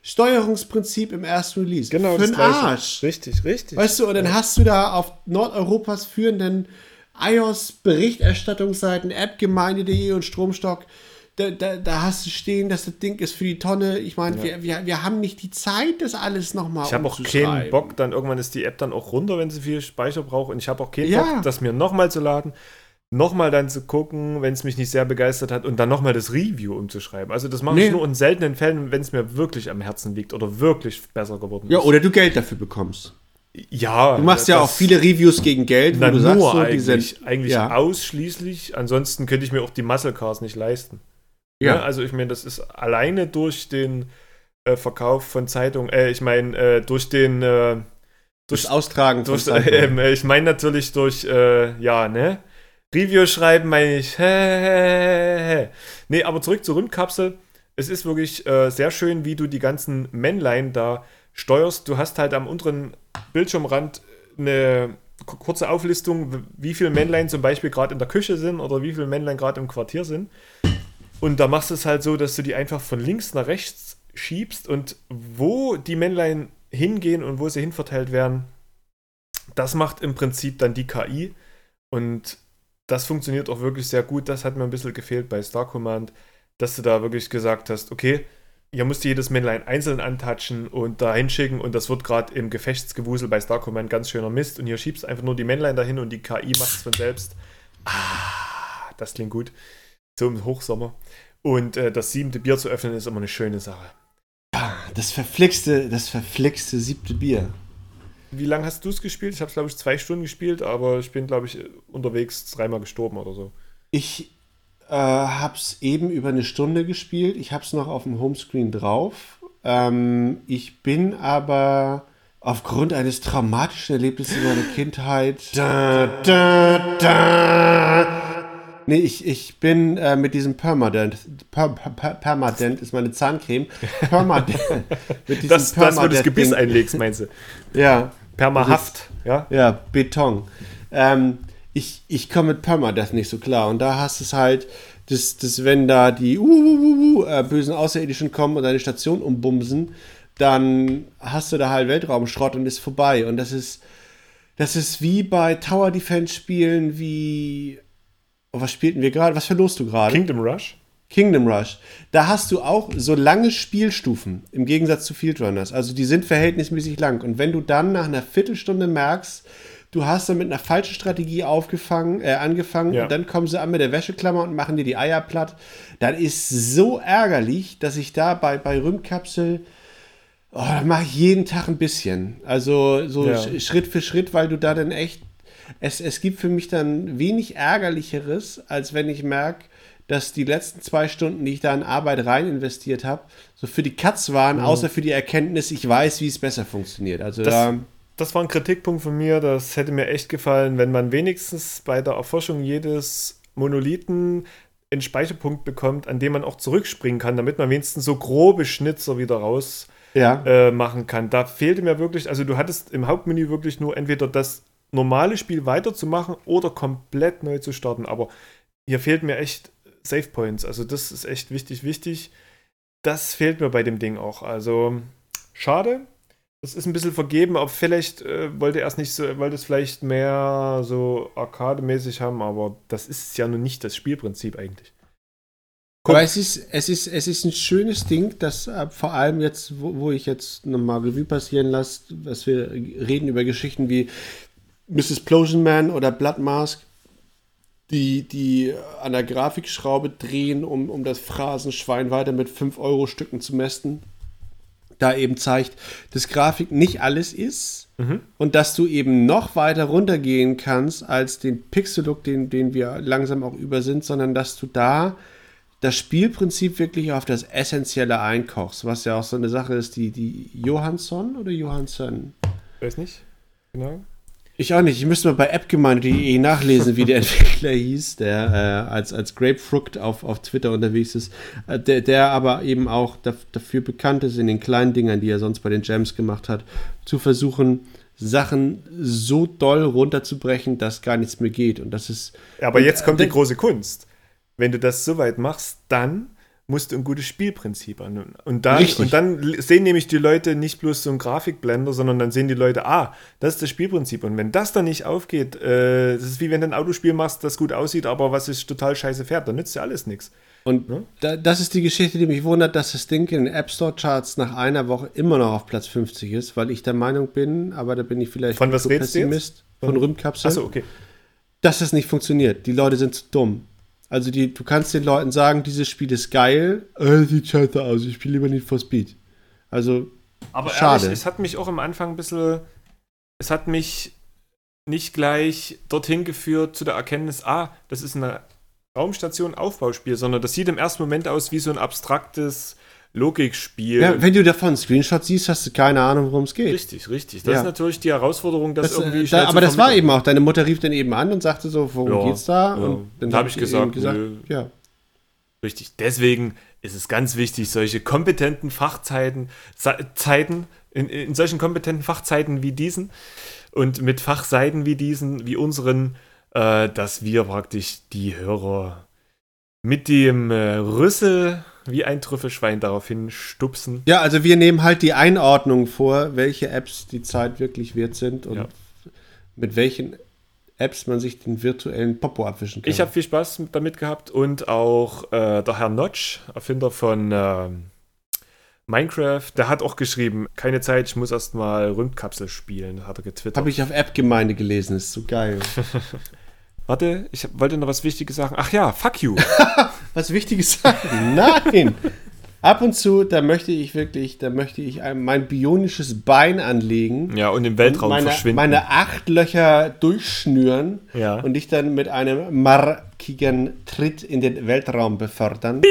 Steuerungsprinzip im ersten Release. Genau, Für das. Arsch. Richtig, richtig. Weißt du, und dann hast du da auf Nordeuropas führenden iOS-Berichterstattungsseiten, appgemeinde.de und Stromstock, da, da, da hast du stehen, dass das Ding ist für die Tonne. Ich meine, wir, wir, wir haben nicht die Zeit, das alles nochmal Ich habe auch keinen Bock, dann irgendwann ist die App dann auch runter, wenn sie viel Speicher braucht. Und ich habe auch keinen Ja. Bock, das mir nochmal zu laden, nochmal dann zu gucken, wenn es mich nicht sehr begeistert hat und dann nochmal das Review umzuschreiben. Also das mache Nee. ich nur in seltenen Fällen, wenn es mir wirklich am Herzen liegt oder wirklich besser geworden Ja, ist. oder du Geld dafür bekommst. ja Du machst ja auch viele Reviews gegen Geld, wo du nur sagst, so, die eigentlich, sind. eigentlich ja. ausschließlich. Ansonsten könnte ich mir auch die Muscle Cars nicht leisten. Ja. Ne? Also ich meine, das ist alleine durch den äh, Verkauf von Zeitungen, äh, ich meine, äh, durch den äh, Durchs Austragen von durch, Zeitungen. ähm, äh, ich meine natürlich durch, äh, ja, ne? Review schreiben meine ich. Hä, hä, hä. Nee, aber zurück zur Rundkapsel. Es ist wirklich äh, sehr schön, wie du die ganzen Männlein da steuerst. Du hast halt am unteren Bildschirmrand eine ku- kurze Auflistung, wie viele Männlein zum Beispiel gerade in der Küche sind oder wie viele Männlein gerade im Quartier sind. Und da machst du es halt so, dass du die einfach von links nach rechts schiebst und wo die Männlein hingehen und wo sie hinverteilt werden, das macht im Prinzip dann die KI und das funktioniert auch wirklich sehr gut. Das hat mir ein bisschen gefehlt bei Star Command, dass du da wirklich gesagt hast, okay, hier musst du jedes Männlein einzeln antatschen und da hinschicken und das wird gerade im Gefechtsgewusel bei Star Command ganz schöner Mist und hier schiebst einfach nur die Männlein dahin und die KI macht es von selbst. Ah, das klingt gut. So im Hochsommer. Und äh, das siebente Bier zu öffnen ist immer eine schöne Sache. Das verflixte, das verflixte siebte Bier. Wie lange hast du es gespielt? Ich habe es, glaube ich, zwei Stunden gespielt, aber ich bin, glaube ich, unterwegs dreimal gestorben oder so. Ich äh, hab's eben über eine Stunde gespielt. Ich hab's noch auf dem Homescreen drauf. Ähm, ich bin aber aufgrund eines traumatischen Erlebnisses in meiner Kindheit. Da, da, da. Nee, ich, ich bin äh, mit diesem Permadent. Per, per, per, Permadent ist meine Zahncreme. Permadent. mit diesem Das, das wo du das. Gebiss einlegst, meinst du? Ja. Permahaft, ja? Ja, Beton. Ähm, ich ich komme mit Permadeath nicht so klar. Und da hast es halt, dass, dass wenn da die uh, uh, uh, äh, bösen Außerirdischen kommen und deine Station umbumsen, dann hast du da halt Weltraumschrott und ist vorbei. Und das ist, das ist wie bei Tower Defense Spielen, wie. Oh, was spielten wir gerade? Was verlost du gerade? Kingdom Rush? Kingdom Rush. Da hast du auch so lange Spielstufen im Gegensatz zu Field Runners. Also die sind verhältnismäßig lang. Und wenn du dann nach einer Viertelstunde merkst, du hast dann mit einer falschen Strategie aufgefangen, äh, angefangen Ja. und dann kommen sie an mit der Wäscheklammer und machen dir die Eier platt, dann ist so ärgerlich, dass ich da bei, bei Rümkapsel Oh, mache ich jeden Tag ein bisschen. Also so Ja. Sch- Schritt für Schritt, weil du da dann echt. Es, es gibt für mich dann wenig Ärgerlicheres, als wenn ich merke, dass die letzten zwei Stunden, die ich da in Arbeit rein investiert habe, so für die Katz waren, außer für die Erkenntnis, ich weiß, wie es besser funktioniert. Also Das- da. Das war ein Kritikpunkt von mir. Das hätte mir echt gefallen, wenn man wenigstens bei der Erforschung jedes Monolithen einen Speicherpunkt bekommt, an dem man auch zurückspringen kann, damit man wenigstens so grobe Schnitzer wieder raus Ja. äh, machen kann. Da fehlte mir wirklich, also du hattest im Hauptmenü wirklich nur entweder das normale Spiel weiterzumachen oder komplett neu zu starten. Aber hier fehlt mir echt Save Points. Also das ist echt wichtig, wichtig. Das fehlt mir bei dem Ding auch. Also schade. Das ist ein bisschen vergeben, aber vielleicht äh, wollte er es nicht so, wollte es vielleicht mehr so arcade-mäßig haben, aber das ist ja nun nicht das Spielprinzip eigentlich. Komm. Aber es ist, es, ist, es ist ein schönes Ding, das äh, vor allem jetzt, wo, wo ich jetzt nochmal Revue passieren lasse, was wir reden über Geschichten wie Mrs. Plosion Man oder Blood Mask, die, die an der Grafikschraube drehen, um, um das Phrasenschwein weiter mit 5-Euro-Stücken zu mästen. Da eben zeigt, dass Grafik nicht alles ist und dass du eben noch weiter runtergehen kannst als den Pixel-Look, den, den wir langsam auch über sind, sondern dass du da das Spielprinzip wirklich auf das Essentielle einkochst, was ja auch so eine Sache ist, die, die Johansson oder Johansson? Weiß nicht. Genau. Ich auch nicht. Ich müsste mal bei appgemeinde.de nachlesen, wie der Entwickler hieß, der äh, als, als Grapefruit auf, auf Twitter unterwegs ist, äh, der, der aber eben auch daf- dafür bekannt ist, in den kleinen Dingern, die er sonst bei den Gems gemacht hat, zu versuchen, Sachen so doll runterzubrechen, dass gar nichts mehr geht. Und das ist. Aber jetzt kommt äh, die große Kunst. Wenn du das so weit machst, dann musst du ein gutes Spielprinzip an. Und dann, Richtig. und dann sehen nämlich die Leute nicht bloß so einen Grafikblender, sondern dann sehen die Leute, ah, das ist das Spielprinzip. Und wenn das dann nicht aufgeht, äh, das ist wie wenn du ein Autospiel machst, das gut aussieht, aber was ist total scheiße fährt, dann nützt ja alles nichts. Und da, das ist die Geschichte, die mich wundert, dass das Ding in den App Store Charts nach einer Woche immer noch auf Platz 50 ist, weil ich der Meinung bin, aber da bin ich vielleicht Von was redest du jetzt? Pessimist, von Rühmkapsel, Achso, okay. dass das nicht funktioniert. Die Leute sind zu dumm. Also die, du kannst den Leuten sagen, dieses Spiel ist geil, äh, sieht scheiße aus, ich spiele lieber nicht for Speed. Also Aber Schade. ehrlich, es hat mich auch am Anfang ein bisschen, es hat mich nicht gleich dorthin geführt zu der Erkenntnis, ah, das ist eine Raumstation Aufbauspiel, sondern das sieht im ersten Moment aus wie so ein abstraktes Logikspiel. ja, wenn du davon einen Screenshot siehst, hast du keine Ahnung, worum es geht. richtig, richtig. Das Ja. ist natürlich die Herausforderung, das, Das, irgendwie äh, schnell da, aber das war eben auch, deine Mutter rief dann eben an und sagte so, worum Ja, geht's da? Und dann Da hab hab ich gesagt, gesagt, nö. ja. Richtig. Deswegen ist es ganz wichtig, solche kompetenten Fachzeiten, Zeiten, in, in solchen kompetenten Fachzeiten wie diesen und mit Fachseiten wie diesen, wie unseren, äh, dass wir praktisch die Hörer mit dem äh, Rüssel wie ein Trüffelschwein daraufhin stupsen. Ja, also wir nehmen halt die Einordnung vor, welche Apps die Zeit wirklich wert sind und Ja. mit welchen Apps man sich den virtuellen Popo abwischen kann. Ich habe viel Spaß damit gehabt und auch äh, der Herr Notch, Erfinder von ähm, Minecraft, der hat auch geschrieben, keine Zeit, ich muss erstmal Rundkapsel spielen, hat er getwittert. Habe ich auf App-Gemeinde gelesen, ist so geil. Warte, ich wollte noch was Wichtiges sagen. Ach ja, fuck you. Was Wichtiges sagen? Nein! Ab und zu, da möchte ich wirklich, da möchte ich ein, mein bionisches Bein anlegen. ja, und im Weltraum meine, verschwinden. meine acht Löcher durchschnüren Ja. und dich dann mit einem markigen Tritt in den Weltraum befördern.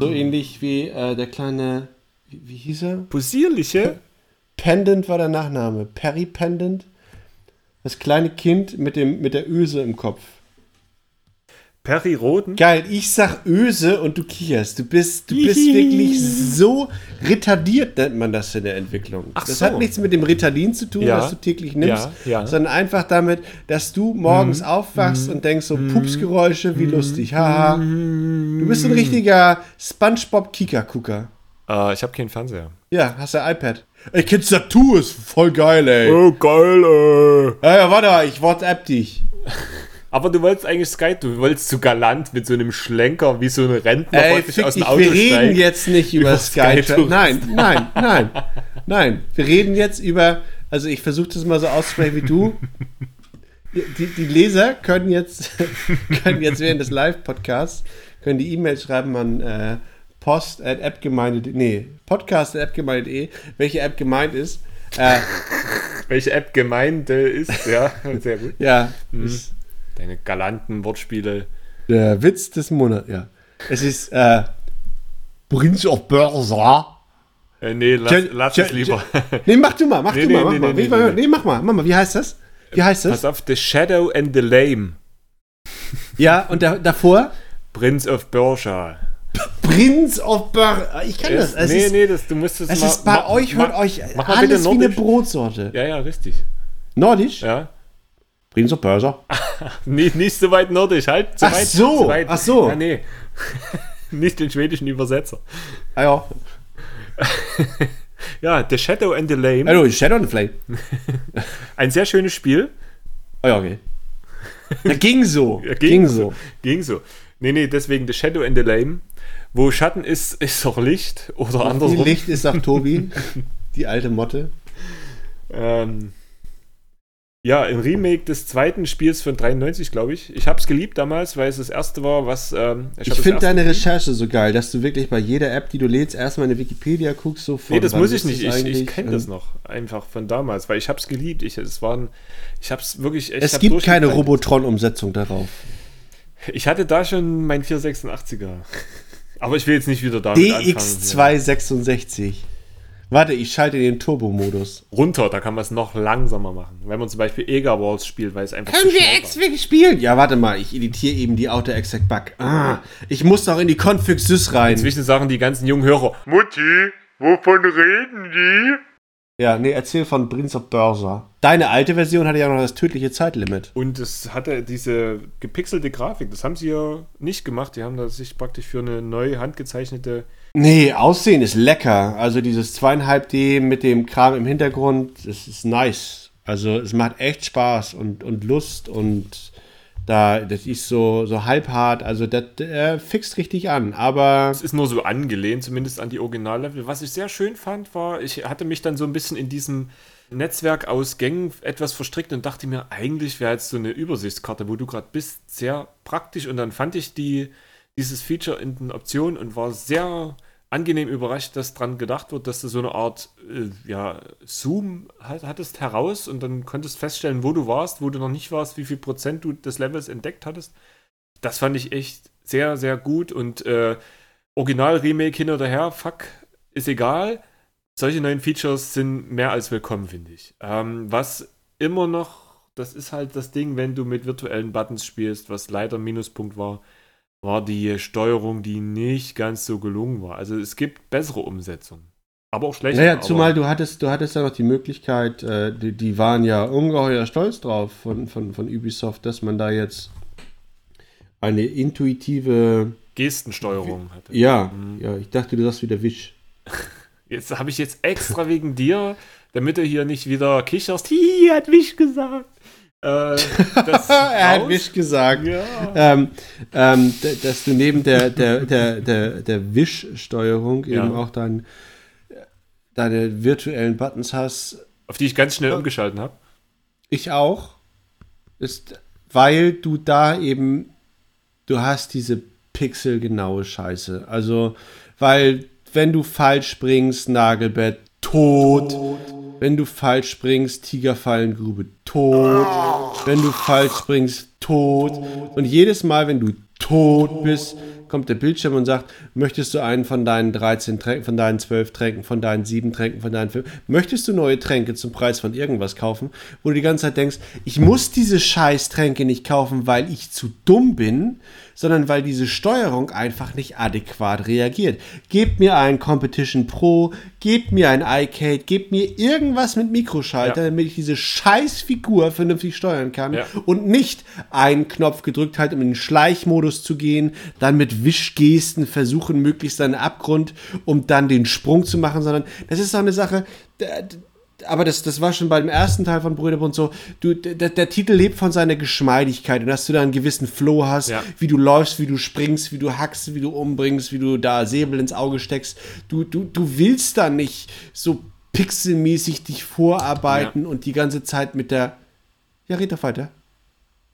So ähnlich wie äh, der kleine, wie, wie hieß er? Possierliche? Pendant war der Nachname. Perry Pendant. Das kleine Kind mit, dem, mit der Öse im Kopf. Perry Roden? Geil, ich sag Öse und du kicherst. Du bist, du bist wirklich so retardiert, nennt man das in der Entwicklung. Ach das so. hat nichts mit dem Ritalin zu tun, Ja. was du täglich nimmst, Ja, ja. Mhm. sondern einfach damit, dass du morgens aufwachst und denkst so, Pupsgeräusche, wie lustig, haha. Du bist ein richtiger Spongebob-Kika-Gucker. Äh, ich habe keinen Fernseher. Ja, hast du iPad. Ey, Kids Tattoo ist voll geil, ey. Oh, geil, äh. Ja, ja, warte, ich WhatsApp dich. Aber du wolltest eigentlich Sky, du wolltest so galant mit so einem Schlenker, wie so ein Rentner Ey, fick aus dem Auto wir reden steigt. jetzt nicht über, Über Sky. Sky nein, nein, nein, nein. Wir reden jetzt über, also ich versuche das mal so auszusprechen wie du. Die, die Leser können jetzt, können jetzt während des Live-Podcasts, können die E-Mail schreiben an äh, post at appgemeinde, nee, podcast at appgemeinde.de, welche App gemeint ist. Äh, Welche App Gemeinde ist, ja, sehr gut. ja, Mhm. ist Deine galanten Wortspiele. der Witz des Monats, ja. Es ist äh, Prince of Persia. Äh, nee, lass, Tja, lass es lieber. Nee, mach du mal, mach Nee, du nee, mal, mach nee, mal. nee, mal nee, mach mal, mach mal. Wie heißt das? Wie heißt Pass das? auf, The Shadow and the Lame. Ja, und da, davor Prince of Persia. Prince of Bar. Ich kann das. Es nee, ist, nee, das, du musst es es mal. ist bei ma- euch, hört ma- euch mach alles wie eine. Brotsorte. Ja, ja, richtig. Nordisch? Ja. Prince of Persia. Nee, nicht so weit nordisch, halt. Zu Ach weit, so, zu weit. ach so. Ja, nee. nicht den schwedischen Übersetzer. Ah ja. Ja, The Shadow and the Lame. Hallo, Shadow and the Flame. Ein sehr schönes Spiel. Ah ja, okay. Ja, ging so. Ja, ging so. Ging so. Nee, nee, deswegen The Shadow and the Lame. Wo Schatten ist, ist auch Licht oder andersrum. Licht ist auch Tobi, die alte Motte. Ähm, ja, ein Remake des zweiten Spiels von 93, glaube ich. Ich habe es geliebt damals, weil es das erste war, was. Ähm, Ich das finde deine Recherche so geil, dass du wirklich bei jeder App, die du lädst, erstmal in die Wikipedia guckst. So von, Nee, das muss ich nicht. Ich, ich kenne das noch. Einfach von damals, weil ich habe es geliebt. Ich, es waren, ich habe es wirklich echt. Es gibt keine. Robotron-Umsetzung darauf. Ich hatte da schon mein 486er. Aber ich will jetzt nicht wieder anfangen. DX266. Warte, ich schalte den Turbo-Modus. Runter, da kann man es noch langsamer machen. Wenn man zum Beispiel Ega Wars spielt, weil es einfach Können wir. X-Wing spielen? Ja, warte mal, ich editiere eben die Auto Exact Bug. Ah, ich muss doch in die Config Sys rein. Inzwischen sagen die ganzen jungen Hörer, Mutti, wovon reden die? Ja, nee, erzähl von Prince of Persia. Deine alte Version hatte ja noch das tödliche Zeitlimit. Und es hatte diese gepixelte Grafik. Das haben sie ja nicht gemacht. Die haben da sich praktisch für eine neu handgezeichnete. Nee, Aussehen ist lecker. Also dieses 2,5D mit dem Kram im Hintergrund, das ist nice. Also es macht echt Spaß und, und Lust und da, das ist so, so halbhart. Also das äh, fixt richtig an. Aber Es ist nur so angelehnt, zumindest an die Originallevel. Was ich sehr schön fand, war, ich hatte mich dann so ein bisschen in diesem Netzwerk aus Gängen etwas verstrickt und dachte mir, eigentlich wäre jetzt so eine Übersichtskarte, wo du gerade bist, sehr praktisch. Und dann fand ich die, dieses Feature in den Optionen und war sehr angenehm überrascht, dass dran gedacht wird, dass du so eine Art äh, ja, Zoom hat, hattest heraus und dann konntest feststellen, wo du warst, wo du noch nicht warst, wie viel Prozent du des Levels entdeckt hattest. Das fand ich echt sehr, sehr gut und äh, Original-Remake hin oder her, fuck, ist egal. Solche neuen Features sind mehr als willkommen, finde ich. Ähm, was immer noch, das ist halt das Ding, wenn du mit virtuellen Buttons spielst, was leider Minuspunkt war, war die Steuerung, die nicht ganz so gelungen war. Also es gibt bessere Umsetzungen. Aber auch schlechte. naja, zumal du hattest, du hattest ja noch die Möglichkeit, äh, die, die waren ja ungeheuer stolz drauf von, von, von Ubisoft, dass man da jetzt eine intuitive Gestensteuerung hatte. Ja, Mhm. ja, ich dachte, du sagst wieder Wisch. Jetzt habe ich jetzt extra wegen dir, damit du hier nicht wieder kicherst, hi, hat mich gesagt. Äh, er hat Wisch gesagt. Ja. Ähm, ähm, dass du neben der, der, der, der, der Wischsteuerung Ja. eben auch dein, deine virtuellen Buttons hast. Auf die ich ganz schnell umgeschalten habe. Ich auch. Ist, weil du da eben, du hast diese pixelgenaue Scheiße. Also, weil, wenn du falsch springst, Nagelbett, tot. Wenn du falsch springst, Tigerfallengrube, tot. Wenn du falsch springst, tot. Und jedes Mal, wenn du tot bist, kommt der Bildschirm und sagt, möchtest du einen von deinen 13 Tränken, von deinen 12 Tränken, von deinen 7 Tränken, von deinen 5, möchtest du neue Tränke zum Preis von irgendwas kaufen, wo du die ganze Zeit denkst, ich muss diese scheiß Tränke nicht kaufen, weil ich zu dumm bin, sondern weil diese Steuerung einfach nicht adäquat reagiert. Gebt mir ein Competition Pro, gebt mir ein iCade, gebt mir irgendwas mit Mikroschalter, Ja. damit ich diese scheiß Figur vernünftig steuern kann Ja. und nicht einen Knopf gedrückt halt, um in den Schleichmodus zu gehen, dann mit Wischgesten versuchen, möglichst einen Abgrund, um dann den Sprung zu machen, sondern das ist doch eine Sache, aber das, das war schon beim ersten Teil von Brüderbund so, du, der, der Titel lebt von seiner Geschmeidigkeit und dass du da einen gewissen Flow hast, Ja. wie du läufst, wie du springst, wie du hackst, wie du umbringst, wie du da Säbel ins Auge steckst. Du, du, du willst da nicht so pixelmäßig dich vorarbeiten und die ganze Zeit mit der. Ja, red doch weiter.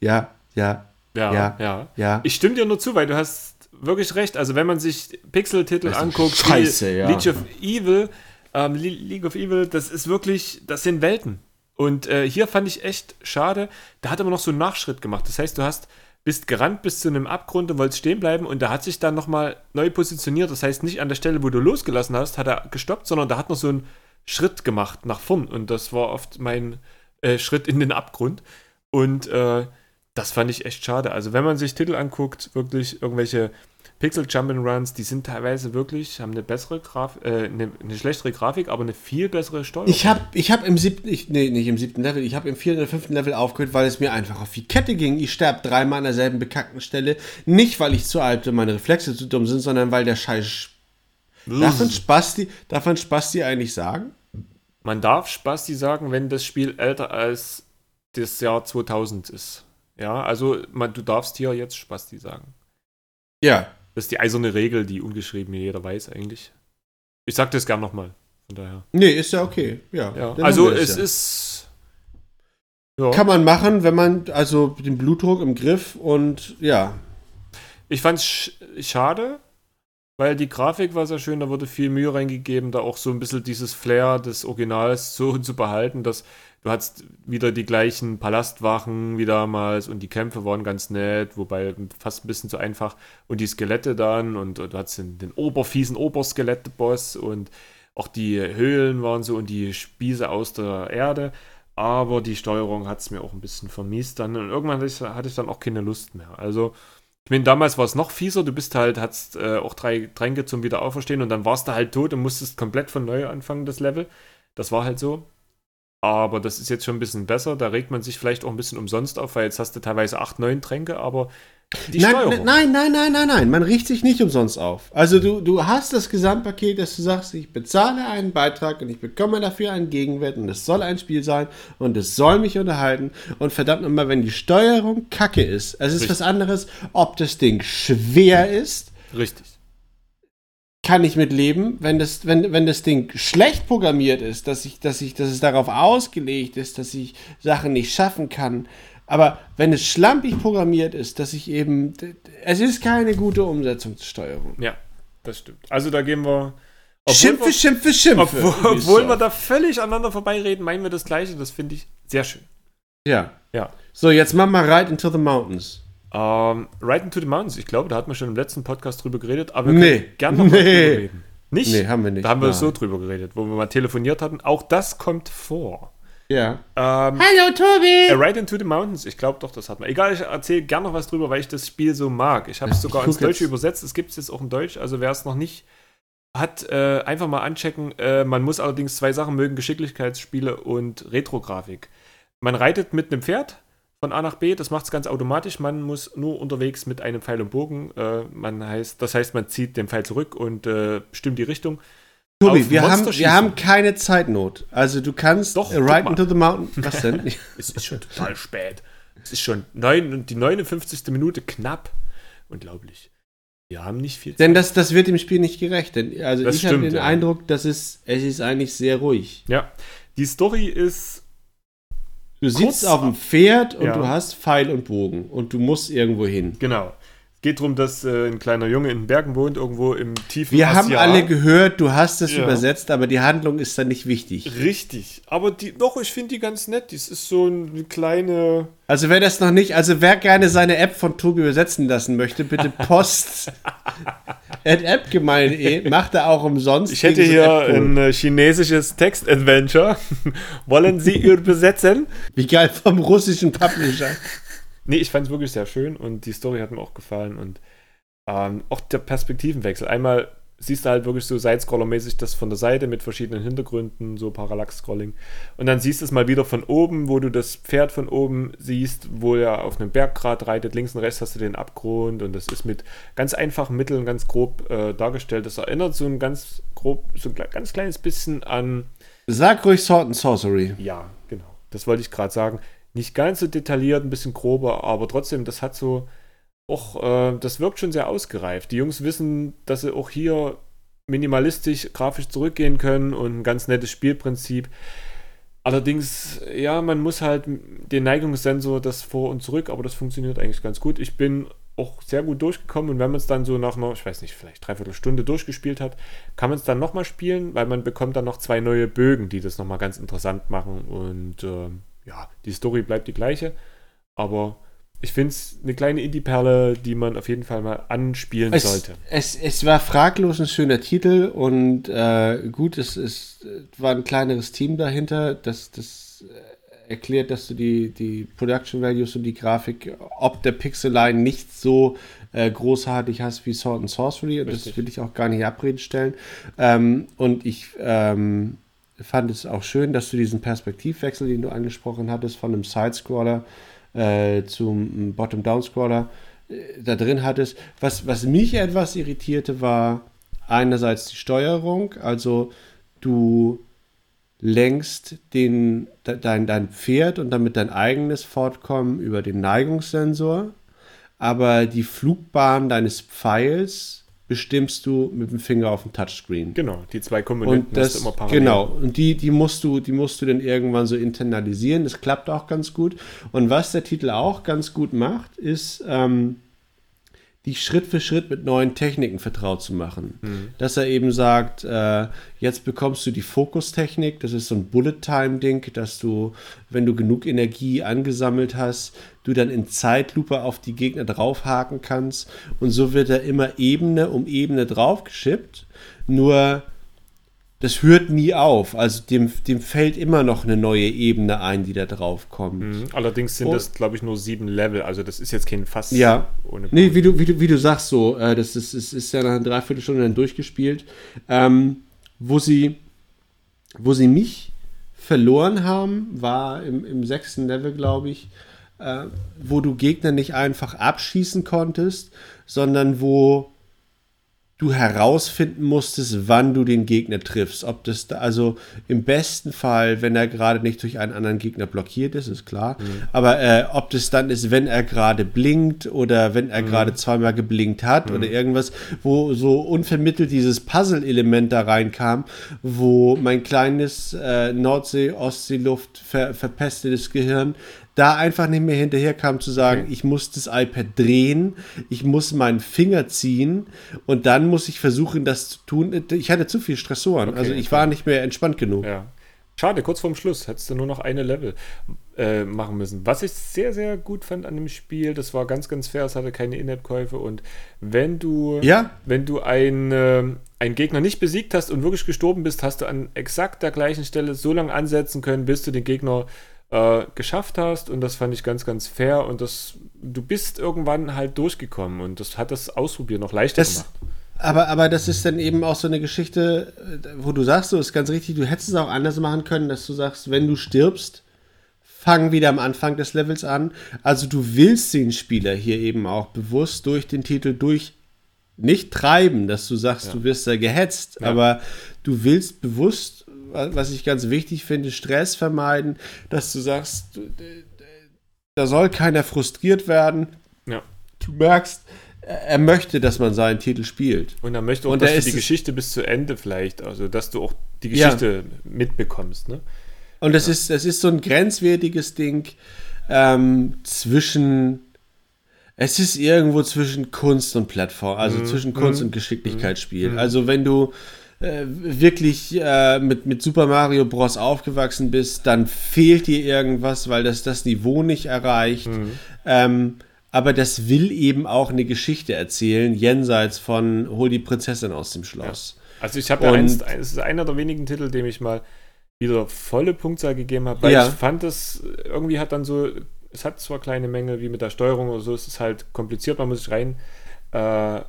Ja, ja. Ja, Ja, ja, ja. Ich stimme dir nur zu, weil du hast wirklich recht. Also wenn man sich Pixel-Titel anguckt, scheiße, wie ja. League of Evil, ähm, Le- League of Evil, das ist wirklich, das sind Welten. Und äh, hier fand ich echt schade, da hat er noch so einen Nachschritt gemacht. Das heißt, du hast bist gerannt bis zu einem Abgrund und wolltest stehen bleiben und da hat sich dann nochmal neu positioniert. Das heißt, nicht an der Stelle, wo du losgelassen hast, hat er gestoppt, sondern da hat noch so einen Schritt gemacht nach vorn. Und das war oft mein äh, Schritt in den Abgrund. Und äh, das fand ich echt schade. Also, wenn man sich Titel anguckt, wirklich irgendwelche Pixel Jump'n'Runs, die sind teilweise wirklich, haben eine bessere Grafik, äh, eine, eine schlechtere Grafik, aber eine viel bessere Steuerung. Ich habe ich hab im siebten, ich, nee, nicht im siebten Level, ich habe im vierten oder fünften Level aufgehört, weil es mir einfach auf die Kette ging. Ich sterbe dreimal an derselben bekackten Stelle. Nicht, weil ich zu alt bin, meine Reflexe zu dumm sind, sondern weil der Scheiß. Darf man Spasti, darf man Spasti eigentlich sagen? Man darf Spasti sagen, wenn das Spiel älter als das Jahr 2000 ist. Ja, also man, du darfst hier jetzt Spasti sagen. Ja. Das ist die eiserne Regel, die ungeschrieben jeder weiß eigentlich. Ich sag das gern nochmal. Von daher. Nee, ist ja okay. Ja. Ja. Also es ja. ist. Ja. Kann man machen, wenn man also den Blutdruck im Griff und ja. Ich fand's sch schade, weil die Grafik war sehr schön, da wurde viel Mühe reingegeben, da auch so ein bisschen dieses Flair des Originals so zu behalten, dass du hattest wieder die gleichen Palastwachen wie damals und die Kämpfe waren ganz nett, wobei fast ein bisschen zu einfach und die Skelette dann und, und du hattest den, den oberfiesen Oberskelette-Boss und auch die Höhlen waren so und die Spieße aus der Erde. Aber die Steuerung hat es mir auch ein bisschen vermiest dann. Und irgendwann hatte ich dann auch keine Lust mehr. Also, ich meine, damals war es noch fieser. Du bist halt, hattest äh, auch drei Tränke zum Wiederauferstehen und dann warst du halt tot und musstest komplett von neu anfangen, das Level. Das war halt so. Aber das ist jetzt schon ein bisschen besser. Da regt man sich vielleicht auch ein bisschen umsonst auf, weil jetzt hast du teilweise acht, neun Tränke, aber die nein, Steuerung. nein, nein, nein, nein, nein. Man riecht sich nicht umsonst auf. Also du, du hast das Gesamtpaket, dass du sagst, ich bezahle einen Beitrag und ich bekomme dafür einen Gegenwert und es soll ein Spiel sein und es soll mich unterhalten. Und verdammt nochmal, wenn die Steuerung kacke ist, es ist Richtig. was anderes, ob das Ding schwer ist, Richtig. kann ich mit leben. Wenn das, wenn, wenn das Ding schlecht programmiert ist, dass ich, dass ich, dass es darauf ausgelegt ist, dass ich Sachen nicht schaffen kann. Aber wenn es schlampig programmiert ist, dass ich eben, es ist keine gute Umsetzungssteuerung. Ja, das stimmt. Also da gehen wir. Schimpfe, wir- schimpfe, schimpfe. Obwohl, obwohl wir da völlig aneinander vorbeireden, meinen wir das Gleiche. Das finde ich sehr schön. Ja. Ja. So, jetzt mach mal Ride into the Mountains. Ähm, Ride into the Mountains, ich glaube, da hatten wir schon im letzten Podcast drüber geredet, aber wir Nee. können gerne noch mal Nee. drüber reden. Nicht? Nee, haben wir nicht. Da haben wir Nein. so drüber geredet, wo wir mal telefoniert hatten. Auch das kommt vor. Ja. Ähm, Hallo, Tobi! A Ride into the Mountains, ich glaube doch, das hat man. Egal, ich erzähle gerne noch was drüber, weil ich das Spiel so mag. Ich habe es sogar Ich ins Deutsche jetzt- übersetzt. Es gibt es jetzt auch in Deutsch, also wer es noch nicht hat, äh, einfach mal anchecken. Äh, man muss allerdings zwei Sachen mögen: Geschicklichkeitsspiele und Retrografik. Man reitet mit einem Pferd von A nach B, das macht es ganz automatisch. Man muss nur unterwegs mit einem Pfeil und Bogen. Äh, man heißt, das heißt, man zieht den Pfeil zurück und äh, bestimmt die Richtung. Tobi, wir haben, wir haben keine Zeitnot. Also du kannst Doch, Ride mal. into the Mountain. Was denn? Es ist schon total spät. Es ist schon neun, die 59. Minute knapp. Unglaublich. Wir haben nicht viel Denn das, das wird dem Spiel nicht gerecht. Denn, also Das ich habe den ja. Eindruck, dass es, es ist eigentlich sehr ruhig. Ja. Die Story ist. Du sitzt auf dem Pferd und Ja. du hast Pfeil und Bogen und du musst irgendwo hin. Genau. Geht darum, dass äh, ein kleiner Junge in den Bergen wohnt, irgendwo im tiefen Wir haben Asia. alle gehört, du hast es Ja. übersetzt, aber die Handlung ist dann nicht wichtig. Richtig. Aber die, doch, ich finde die ganz nett. Das ist so eine kleine. Also wer das noch nicht, also wer gerne seine App von Tobi übersetzen lassen möchte, bitte post at appgemeinde, macht er auch umsonst. Ich hätte hier ein äh, chinesisches Text-Adventure. Wollen Sie übersetzen? Wie geil vom russischen Publisher. Nee, ich fand es wirklich sehr schön und die Story hat mir auch gefallen und ähm, auch der Perspektivenwechsel. Einmal siehst du halt wirklich so Sidescroller-mäßig das von der Seite mit verschiedenen Hintergründen, so Parallax-Scrolling. Und dann siehst du es mal wieder von oben, wo du das Pferd von oben siehst, wo er auf einem Berggrat reitet. Links und rechts hast du den Abgrund und das ist mit ganz einfachen Mitteln ganz grob äh, dargestellt. Das erinnert so ein ganz grob, so ein ganz kleines bisschen an Sag ruhig Sword and Sorcery. ja, genau. Das wollte ich gerade sagen. Nicht ganz so detailliert, ein bisschen grober, aber trotzdem, das hat so auch, äh, das wirkt schon sehr ausgereift. Die Jungs wissen, dass sie auch hier minimalistisch grafisch zurückgehen können und ein ganz nettes Spielprinzip. Allerdings, ja, man muss halt den Neigungssensor das vor und zurück, aber das funktioniert eigentlich ganz gut. Ich bin auch sehr gut durchgekommen und wenn man es dann so nach einer, ich weiß nicht, vielleicht dreiviertel Stunde durchgespielt hat, kann man es dann nochmal spielen, weil man bekommt dann noch zwei neue Bögen, die das nochmal ganz interessant machen und ähm, ja, die Story bleibt die gleiche, aber ich finde es eine kleine Indie-Perle, die man auf jeden Fall mal anspielen Es, sollte. es, es war fraglos ein schöner Titel und äh, gut, es, es war ein kleineres Team dahinter, das, das äh, erklärt, dass du die, die Production Values und die Grafik ob der Pixeline nicht so äh, großartig hast wie Sword and Sorcery und das Richtig. will ich auch gar nicht in Abrede stellen. Ähm, und ich ähm, fand es auch schön, dass du diesen Perspektivwechsel, den du angesprochen hattest, von einem Sidescroller äh, zum Bottom-Down-Scroller äh, da drin hattest. Was, was mich etwas irritierte, war einerseits die Steuerung, also du lenkst den, de, dein, dein Pferd und damit dein eigenes Fortkommen über den Neigungssensor. aber die Flugbahn deines Pfeils bestimmst du mit dem Finger auf dem Touchscreen. Genau, die zwei Komponenten Und das, hast du immer parallel. genau, und die, die musst du, die musst du dann irgendwann so internalisieren. Das klappt auch ganz gut. Und was der Titel auch ganz gut macht, ist, ähm, dich Schritt für Schritt mit neuen Techniken vertraut zu machen. Dass er eben sagt, äh, jetzt bekommst du die Fokustechnik, das ist so ein Bullet-Time-Ding, dass du, wenn du genug Energie angesammelt hast, du dann in Zeitlupe auf die Gegner draufhaken kannst. Und so wird er immer Ebene um Ebene draufgeschippt. Nur das hört nie auf. Also dem, dem fällt immer noch eine neue Ebene ein, die da drauf kommt. Mhm. Allerdings sind Und- das, glaube ich, nur sieben Level. Also das ist jetzt kein Fass Ja. ohne Nee, wie du, wie du, wie du sagst, so, äh, das ist, ist, ist ja nach einer Dreiviertelstunde dann durchgespielt. Ähm, wo sie, wo sie mich verloren haben, war im, im sechsten Level, glaube ich, äh, wo du Gegner nicht einfach abschießen konntest, sondern wo du herausfinden musstest, wann du den Gegner triffst. Ob das da, also im besten Fall, wenn er gerade nicht durch einen anderen Gegner blockiert ist, ist klar. Aber äh, ob das dann ist, wenn er gerade blinkt oder wenn er gerade zweimal geblinkt hat oder irgendwas, wo so unvermittelt dieses Puzzle-Element da reinkam, wo mein kleines äh, Nordsee-Ostsee-Luft ver verpestetes Gehirn da einfach nicht mehr hinterherkam zu sagen, ich muss das iPad drehen, ich muss meinen Finger ziehen und dann muss ich versuchen, das zu tun. Ich hatte zu viel Stressoren, also ich war nicht mehr entspannt genug. Ja. Schade, kurz vorm Schluss hättest du nur noch eine Level äh, machen müssen. Was ich sehr, sehr gut fand an dem Spiel, das war ganz, ganz fair, es hatte keine In-App-Käufe und wenn du, Ja. wenn du ein, ähm, einen Gegner nicht besiegt hast und wirklich gestorben bist, hast du an exakt der gleichen Stelle so lange ansetzen können, bis du den Gegner äh, geschafft hast und das fand ich ganz, ganz fair und das, du bist irgendwann halt durchgekommen und das hat das Ausprobieren noch leichter Das, gemacht. aber, aber das ist dann eben auch so eine Geschichte, äh, wo du sagst, so ist ganz richtig, du hättest es auch anders machen können, dass du sagst, wenn du stirbst, fang wieder am Anfang des Levels an. Also du willst den Spieler hier eben auch bewusst durch den Titel durch nicht treiben, dass du sagst, du wirst da gehetzt, aber du willst bewusst, was ich ganz wichtig finde, Stress vermeiden, dass du sagst, da soll keiner frustriert werden. Ja. Du merkst, er möchte, dass man seinen Titel spielt. Und er möchte auch, Und dass da du ist die es- Geschichte bis zu Ende vielleicht, also dass du auch die Ja. Geschichte mitbekommst, ne? Und das ist, das ist so ein grenzwertiges Ding ähm, zwischen. Es ist irgendwo zwischen Kunst und Plattform, also zwischen Kunst und Geschicklichkeitsspiel. Also wenn du äh, wirklich äh, mit, mit Super Mario Bros. aufgewachsen bist, dann fehlt dir irgendwas, weil das das Niveau nicht erreicht. Ähm, aber das will eben auch eine Geschichte erzählen, jenseits von Hol die Prinzessin aus dem Schloss. Also ich habe ja eins, es ist einer der wenigen Titel, dem ich mal wieder volle Punktzahl gegeben habe, weil Ja. ich fand es irgendwie hat dann so, es hat zwar kleine Mängel wie mit der Steuerung oder so, es ist halt kompliziert, man muss sich rein äh,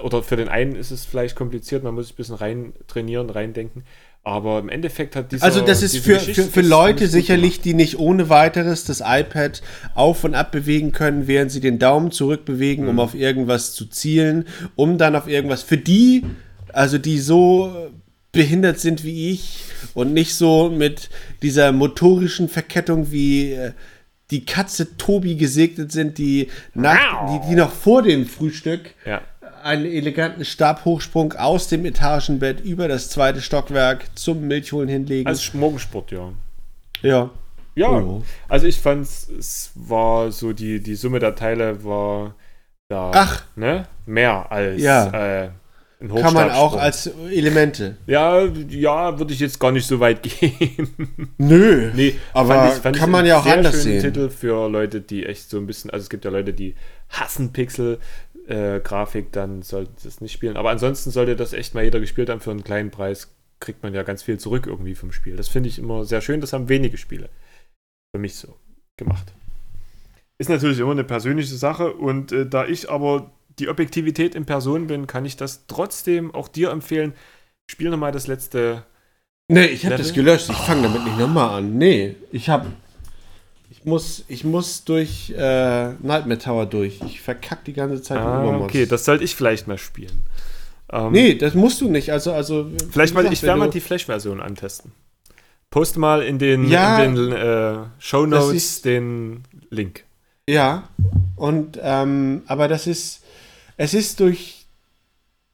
oder für den einen ist es vielleicht kompliziert, man muss sich ein bisschen rein trainieren, reindenken, aber im Endeffekt hat dieser Also das ist diese für, für, für Leute sicherlich, die nicht ohne weiteres das iPad auf und ab bewegen können, während sie den Daumen zurückbewegen, Mhm. um auf irgendwas zu zielen, um dann auf irgendwas. Für die, also die so behindert sind wie ich und nicht so mit dieser motorischen Verkettung wie äh, die Katze Tobi gesegnet sind, die, nach, die, die noch vor dem Frühstück Ja. Einen eleganten Stabhochsprung aus dem Etagenbett über das zweite Stockwerk zum Milchholen hinlegen. Also Morgensport, ja. ja. Ja, Oh. also ich fand es war so, die, die Summe der Teile war da, Ach. ne? Mehr als Ja. äh, ein Kann man auch als Elemente. Ja, ja, würde ich jetzt gar nicht so weit gehen. Nö. nee, aber kann man ja auch anders sehen. Titel für Leute, die echt so ein bisschen, also es gibt ja Leute, die hassen Pixel-Grafik, dann sollte das nicht spielen. Aber ansonsten sollte das echt mal jeder gespielt haben für einen kleinen Preis, kriegt man ja ganz viel zurück irgendwie vom Spiel. Das finde ich immer sehr schön, das haben wenige Spiele für mich so gemacht. Ist natürlich immer eine persönliche Sache und äh, da ich aber die Objektivität in Person bin, kann ich das trotzdem auch dir empfehlen. Spiel nochmal das letzte Nee, ich habe das gelöscht. Ich fange damit nicht nochmal an. Nee, ich habe. Ich muss, ich muss durch äh, Nightmare Tower durch. Ich verkack die ganze Zeit Ah, okay, das sollte ich vielleicht mal spielen. Ähm, Nee, das musst du nicht. Also, also. vielleicht wie mal, gesagt, ich werde mal die Flash-Version antesten. Post mal in den, Ja, in den äh, Show Notes den Link. Ja. Und, ähm, aber das ist, es ist durch,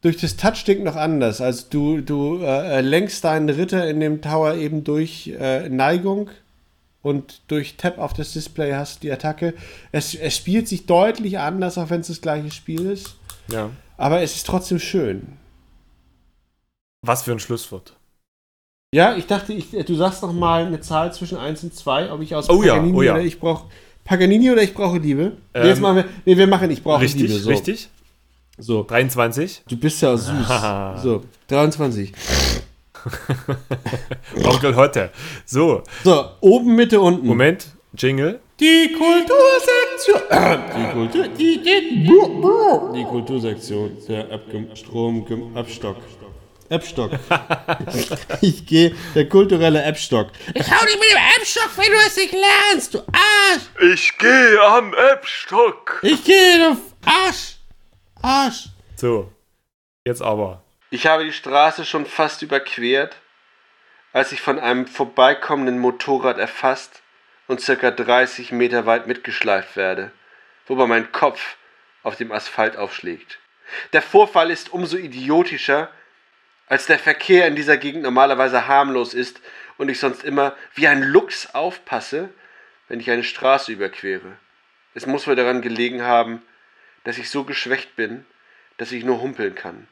durch das Touchstick noch anders. Also du, du äh, lenkst deinen Ritter in dem Tower eben durch äh, Neigung und durch Tap auf das Display hast du die Attacke. Es, es spielt sich deutlich anders, auch wenn es das gleiche Spiel ist. Ja. Aber es ist trotzdem schön. Was für ein Schlusswort. Ja, ich dachte, ich, du sagst noch mal eine Zahl zwischen 1 und 2, ob ich aus Oh ja, Paganini oh ja. oder ich brauche Paganini oder ich brauche Liebe. nee, Ähm, jetzt machen wir, nee, wir machen ich brauche Richtig, Liebe. So. richtig. So. 23. Du bist ja süß. so, 23. Onkel Hotte. So, So, oben, Mitte, unten. Moment. Jingle. Die Kultursektion. Die, Kultur, die, die, die Kultursektion. Der Abgem Strom Abstock. Appstock. ich gehe, der kulturelle Appstock. Ich hau dich mit dem Appstock, wenn du es nicht lernst, du Arsch! Ich gehe am Appstock. Ich gehe auf Arsch. Arsch. So, jetzt aber. Ich habe die Straße schon fast überquert, als ich von einem vorbeikommenden Motorrad erfasst und circa 30 Meter weit mitgeschleift werde, wobei mein Kopf auf dem Asphalt aufschlägt. Der Vorfall ist umso idiotischer, als der Verkehr in dieser Gegend normalerweise harmlos ist und ich sonst immer wie ein Luchs aufpasse, wenn ich eine Straße überquere. Es muss wohl daran gelegen haben, dass ich so geschwächt bin, dass ich nur humpeln kann.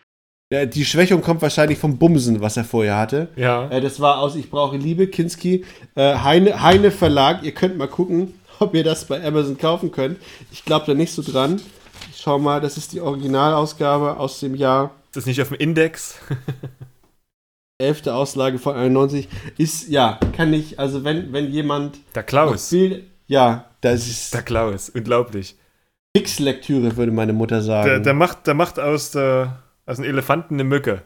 Die Schwächung kommt wahrscheinlich vom Bumsen, was er vorher hatte. Ja. Äh, das war aus Ich brauche Liebe, Kinski, äh, Heine, Heine Verlag. Ihr könnt mal gucken, ob ihr das bei Amazon kaufen könnt. Ich glaube da nicht so dran. Ich schau mal, das ist die Originalausgabe aus dem Jahr Ist das nicht auf dem Index? 11. Auslage von 91. Ist, ja, kann ich, also wenn, wenn jemand Der Klaus. Bild, ja, das ist Der Klaus. Unglaublich. X-Lektüre, würde meine Mutter sagen. Der, der, macht, der macht aus, der, aus einem Elefanten eine Mücke.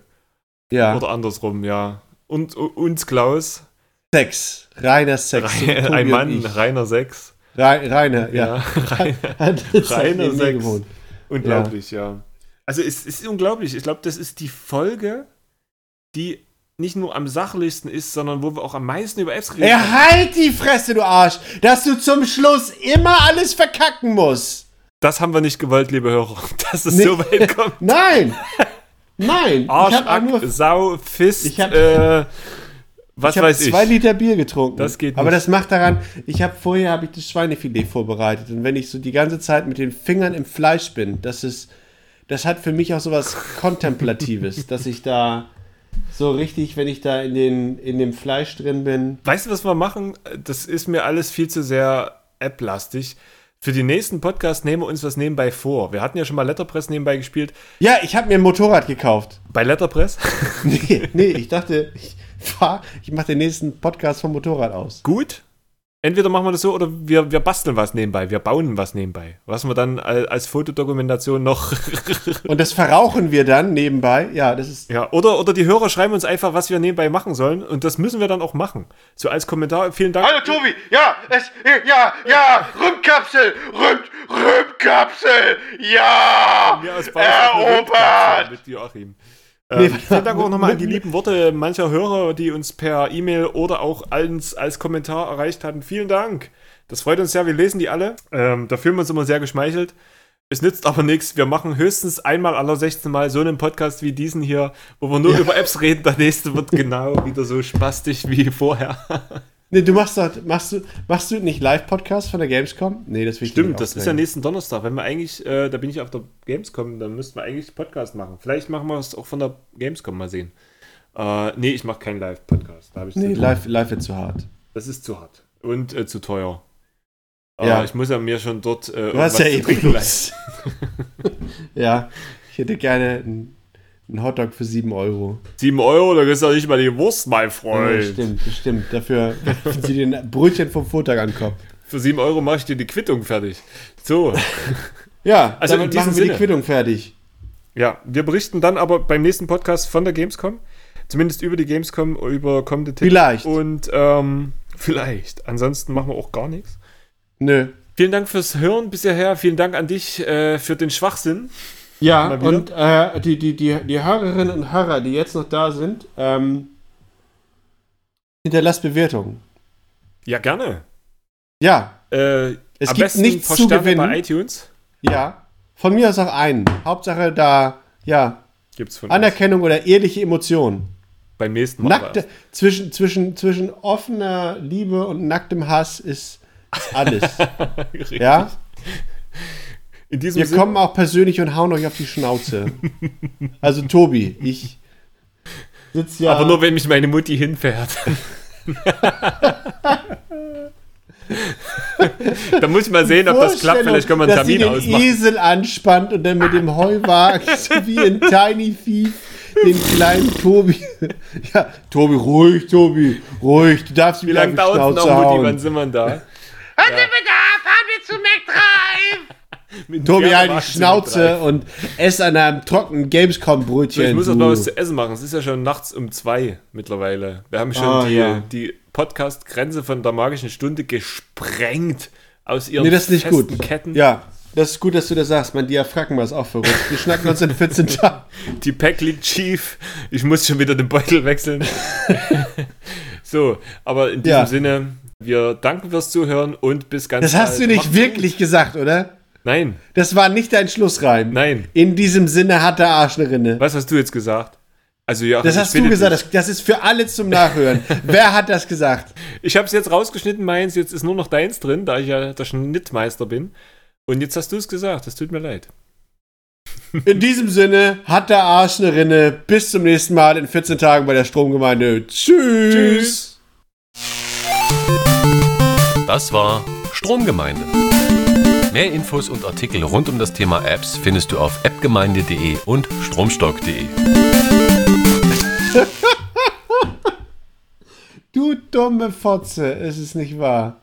ja, Oder andersrum, ja. Und uns Klaus. Sex, reiner Sex. Tobi Ein Mann, reiner Sex. Rei- Reiner, ja. Ja, reiner. Reiner Sex. Unglaublich, ja. Also es ist unglaublich. Ich glaube, das ist die Folge, die nicht nur am sachlichsten ist, sondern wo wir auch am meisten über Apps reden. Er halt die Fresse, du Arsch, dass du zum Schluss immer alles verkacken musst. Das haben wir nicht gewollt, liebe Hörer, dass es Nee. so weit kommt. Nein, nein. Arsch, Ack, nur Sau, Fist, Ich hab- äh, was ich hab weiß ich. zwei Liter Bier getrunken. Das geht Aber nicht. das macht daran, ich habe vorher habe ich das Schweinefilet vorbereitet und wenn ich so die ganze Zeit mit den Fingern im Fleisch bin, das ist, das hat für mich auch so was Kontemplatives, dass ich da so richtig, wenn ich da in den in dem Fleisch drin bin. Weißt du, was wir machen? Das ist mir alles viel zu sehr App-lastig. Für die nächsten Podcasts nehmen wir uns was nebenbei vor. Wir hatten ja schon mal Letterpress nebenbei gespielt. Ja, ich habe mir ein Motorrad gekauft. Bei Letterpress? Nee, nee, ich dachte, ich fahr, ich mache den nächsten Podcast vom Motorrad aus. Gut. Entweder machen wir das so oder wir, wir basteln was nebenbei. Wir bauen was nebenbei. Was wir dann al- als Fotodokumentation noch. Und das verrauchen wir dann nebenbei. Ja, das ist. ja, oder, oder die Hörer schreiben uns einfach, was wir nebenbei machen sollen. Und das müssen wir dann auch machen. So als Kommentar. Vielen Dank. Hallo Tobi, ja, es, ja, ja, Rümpkapsel, Rümp, Rümpkapsel, ja, erobert. Mit Joachim. Nee, Ähm, vielen Dank auch nochmal an die lieben Worte mancher Hörer, die uns per E-Mail oder auch als, als Kommentar erreicht hatten. Vielen Dank. Das freut uns sehr. Wir lesen die alle. Ähm, da fühlen wir uns immer sehr geschmeichelt. Es nützt aber nichts. Wir machen höchstens einmal aller 16 Mal so einen Podcast wie diesen hier, wo wir nur über Apps reden. Der nächste wird genau wieder so spastisch wie vorher. Nee, du machst doch, machst du, machst du nicht Live-Podcast von der Gamescom? Nee, das will ich Stimmt, nicht das ist ja nächsten Donnerstag. Wenn wir eigentlich, äh, da bin ich auf der Gamescom, dann müssten wir eigentlich Podcast machen. Vielleicht machen wir es auch von der Gamescom mal sehen. Äh, nee, ich mache keinen Live-Podcast. Nee, live, live wird zu hart. Das ist zu hart. Und äh, zu teuer. Ja. Ich muss ja mir schon dort. Äh, Du hast ja eh ja, ich hätte gerne einen, einen Hotdog für 7 Euro. 7 Euro, da ist ja nicht mal die Wurst, mein Ja, Freund. stimmt, das stimmt. Dafür werfen sie den Brötchen vom Vortag an Kopf. Für 7 Euro mache ich dir die Quittung fertig. So. Ja, Also damit machen wir die Sinne. Quittung fertig. Ja, wir berichten dann aber beim nächsten Podcast von der Gamescom. Zumindest über die Gamescom, über kommende Titel. Vielleicht. Und ähm, vielleicht. Ansonsten machen wir auch gar nichts. Nö. Vielen Dank fürs Hören bis hierher. Vielen Dank an dich äh, für den Schwachsinn. Ja, und äh, die, die, die, die Hörerinnen und Hörer, die jetzt noch da sind, ähm, hinterlasst Bewertungen. Ja, gerne. Ja, Äh, Es am gibt besten nichts zu gewinnen. bei iTunes. Ja. Von mir aus auch einen. Hauptsache da, ja, Gibt's von uns. Anerkennung oder ehrliche Emotionen. Beim nächsten Mal. Nackte, zwischen, zwischen, zwischen offener Liebe und nacktem Hass ist, ist alles. Richtig. ja? In diesem Wir Sinne, kommen auch persönlich und hauen euch auf die Schnauze. Also Tobi, ich sitze ja. aber nur wenn mich meine Mutti hinfährt. da muss ich mal sehen, ob das klappt. Vielleicht können wir einen dass sie Termin den ausmachen. Esel anspannt und dann mit dem Heuwagen wie in Tiny Thief den kleinen Tobi. Ja, Tobi, ruhig, Tobi, ruhig. Du darfst Wie mir lange auf die dauert es Schnauze noch, Mutti? Wann hauen. sind wir denn da? Heute Bedarf fahren wir zu McDrive. Tobi, halt die Schnauze und ess an einem trockenen Gamescom-Brötchen. Ich muss auch mal was zu essen machen. Es ist ja schon nachts um zwei mittlerweile. Wir haben schon Ah, die, ja. die Podcast-Grenze von der magischen Stunde gesprengt aus ihren Nee, das ist nicht festen gut. Ketten. Ja, das ist gut, dass du das sagst. Mein Diaphragma ist auch verrückt. Wir schnacken uns in 14 Tagen. Die Pack liegt schief. Ich muss schon wieder den Beutel wechseln. so, aber in diesem Ja. Sinne, wir danken fürs Zuhören und bis ganz Das hast bald. du nicht Macht's wirklich gesagt, oder? Nein, Das war nicht dein Schlussreim. nein. In diesem Sinne hat der Arsch eine Rinne. Was hast du jetzt gesagt? Also ja, Das hast du gesagt, das, das ist für alle zum Nachhören. Wer hat das gesagt? Ich habe es jetzt rausgeschnitten, meins. Jetzt ist nur noch deins drin, da ich ja der Schnittmeister bin. Und jetzt hast du es gesagt. Das tut mir leid. In diesem Sinne hat der Arsch eine Rinne. Bis zum nächsten Mal in 14 Tagen bei der Stromgemeinde. Tschüss. Das war Stromgemeinde. Mehr Infos und Artikel rund um das Thema Apps findest du auf appgemeinde.de und stromstock.de. Du dumme Fotze, es ist nicht wahr.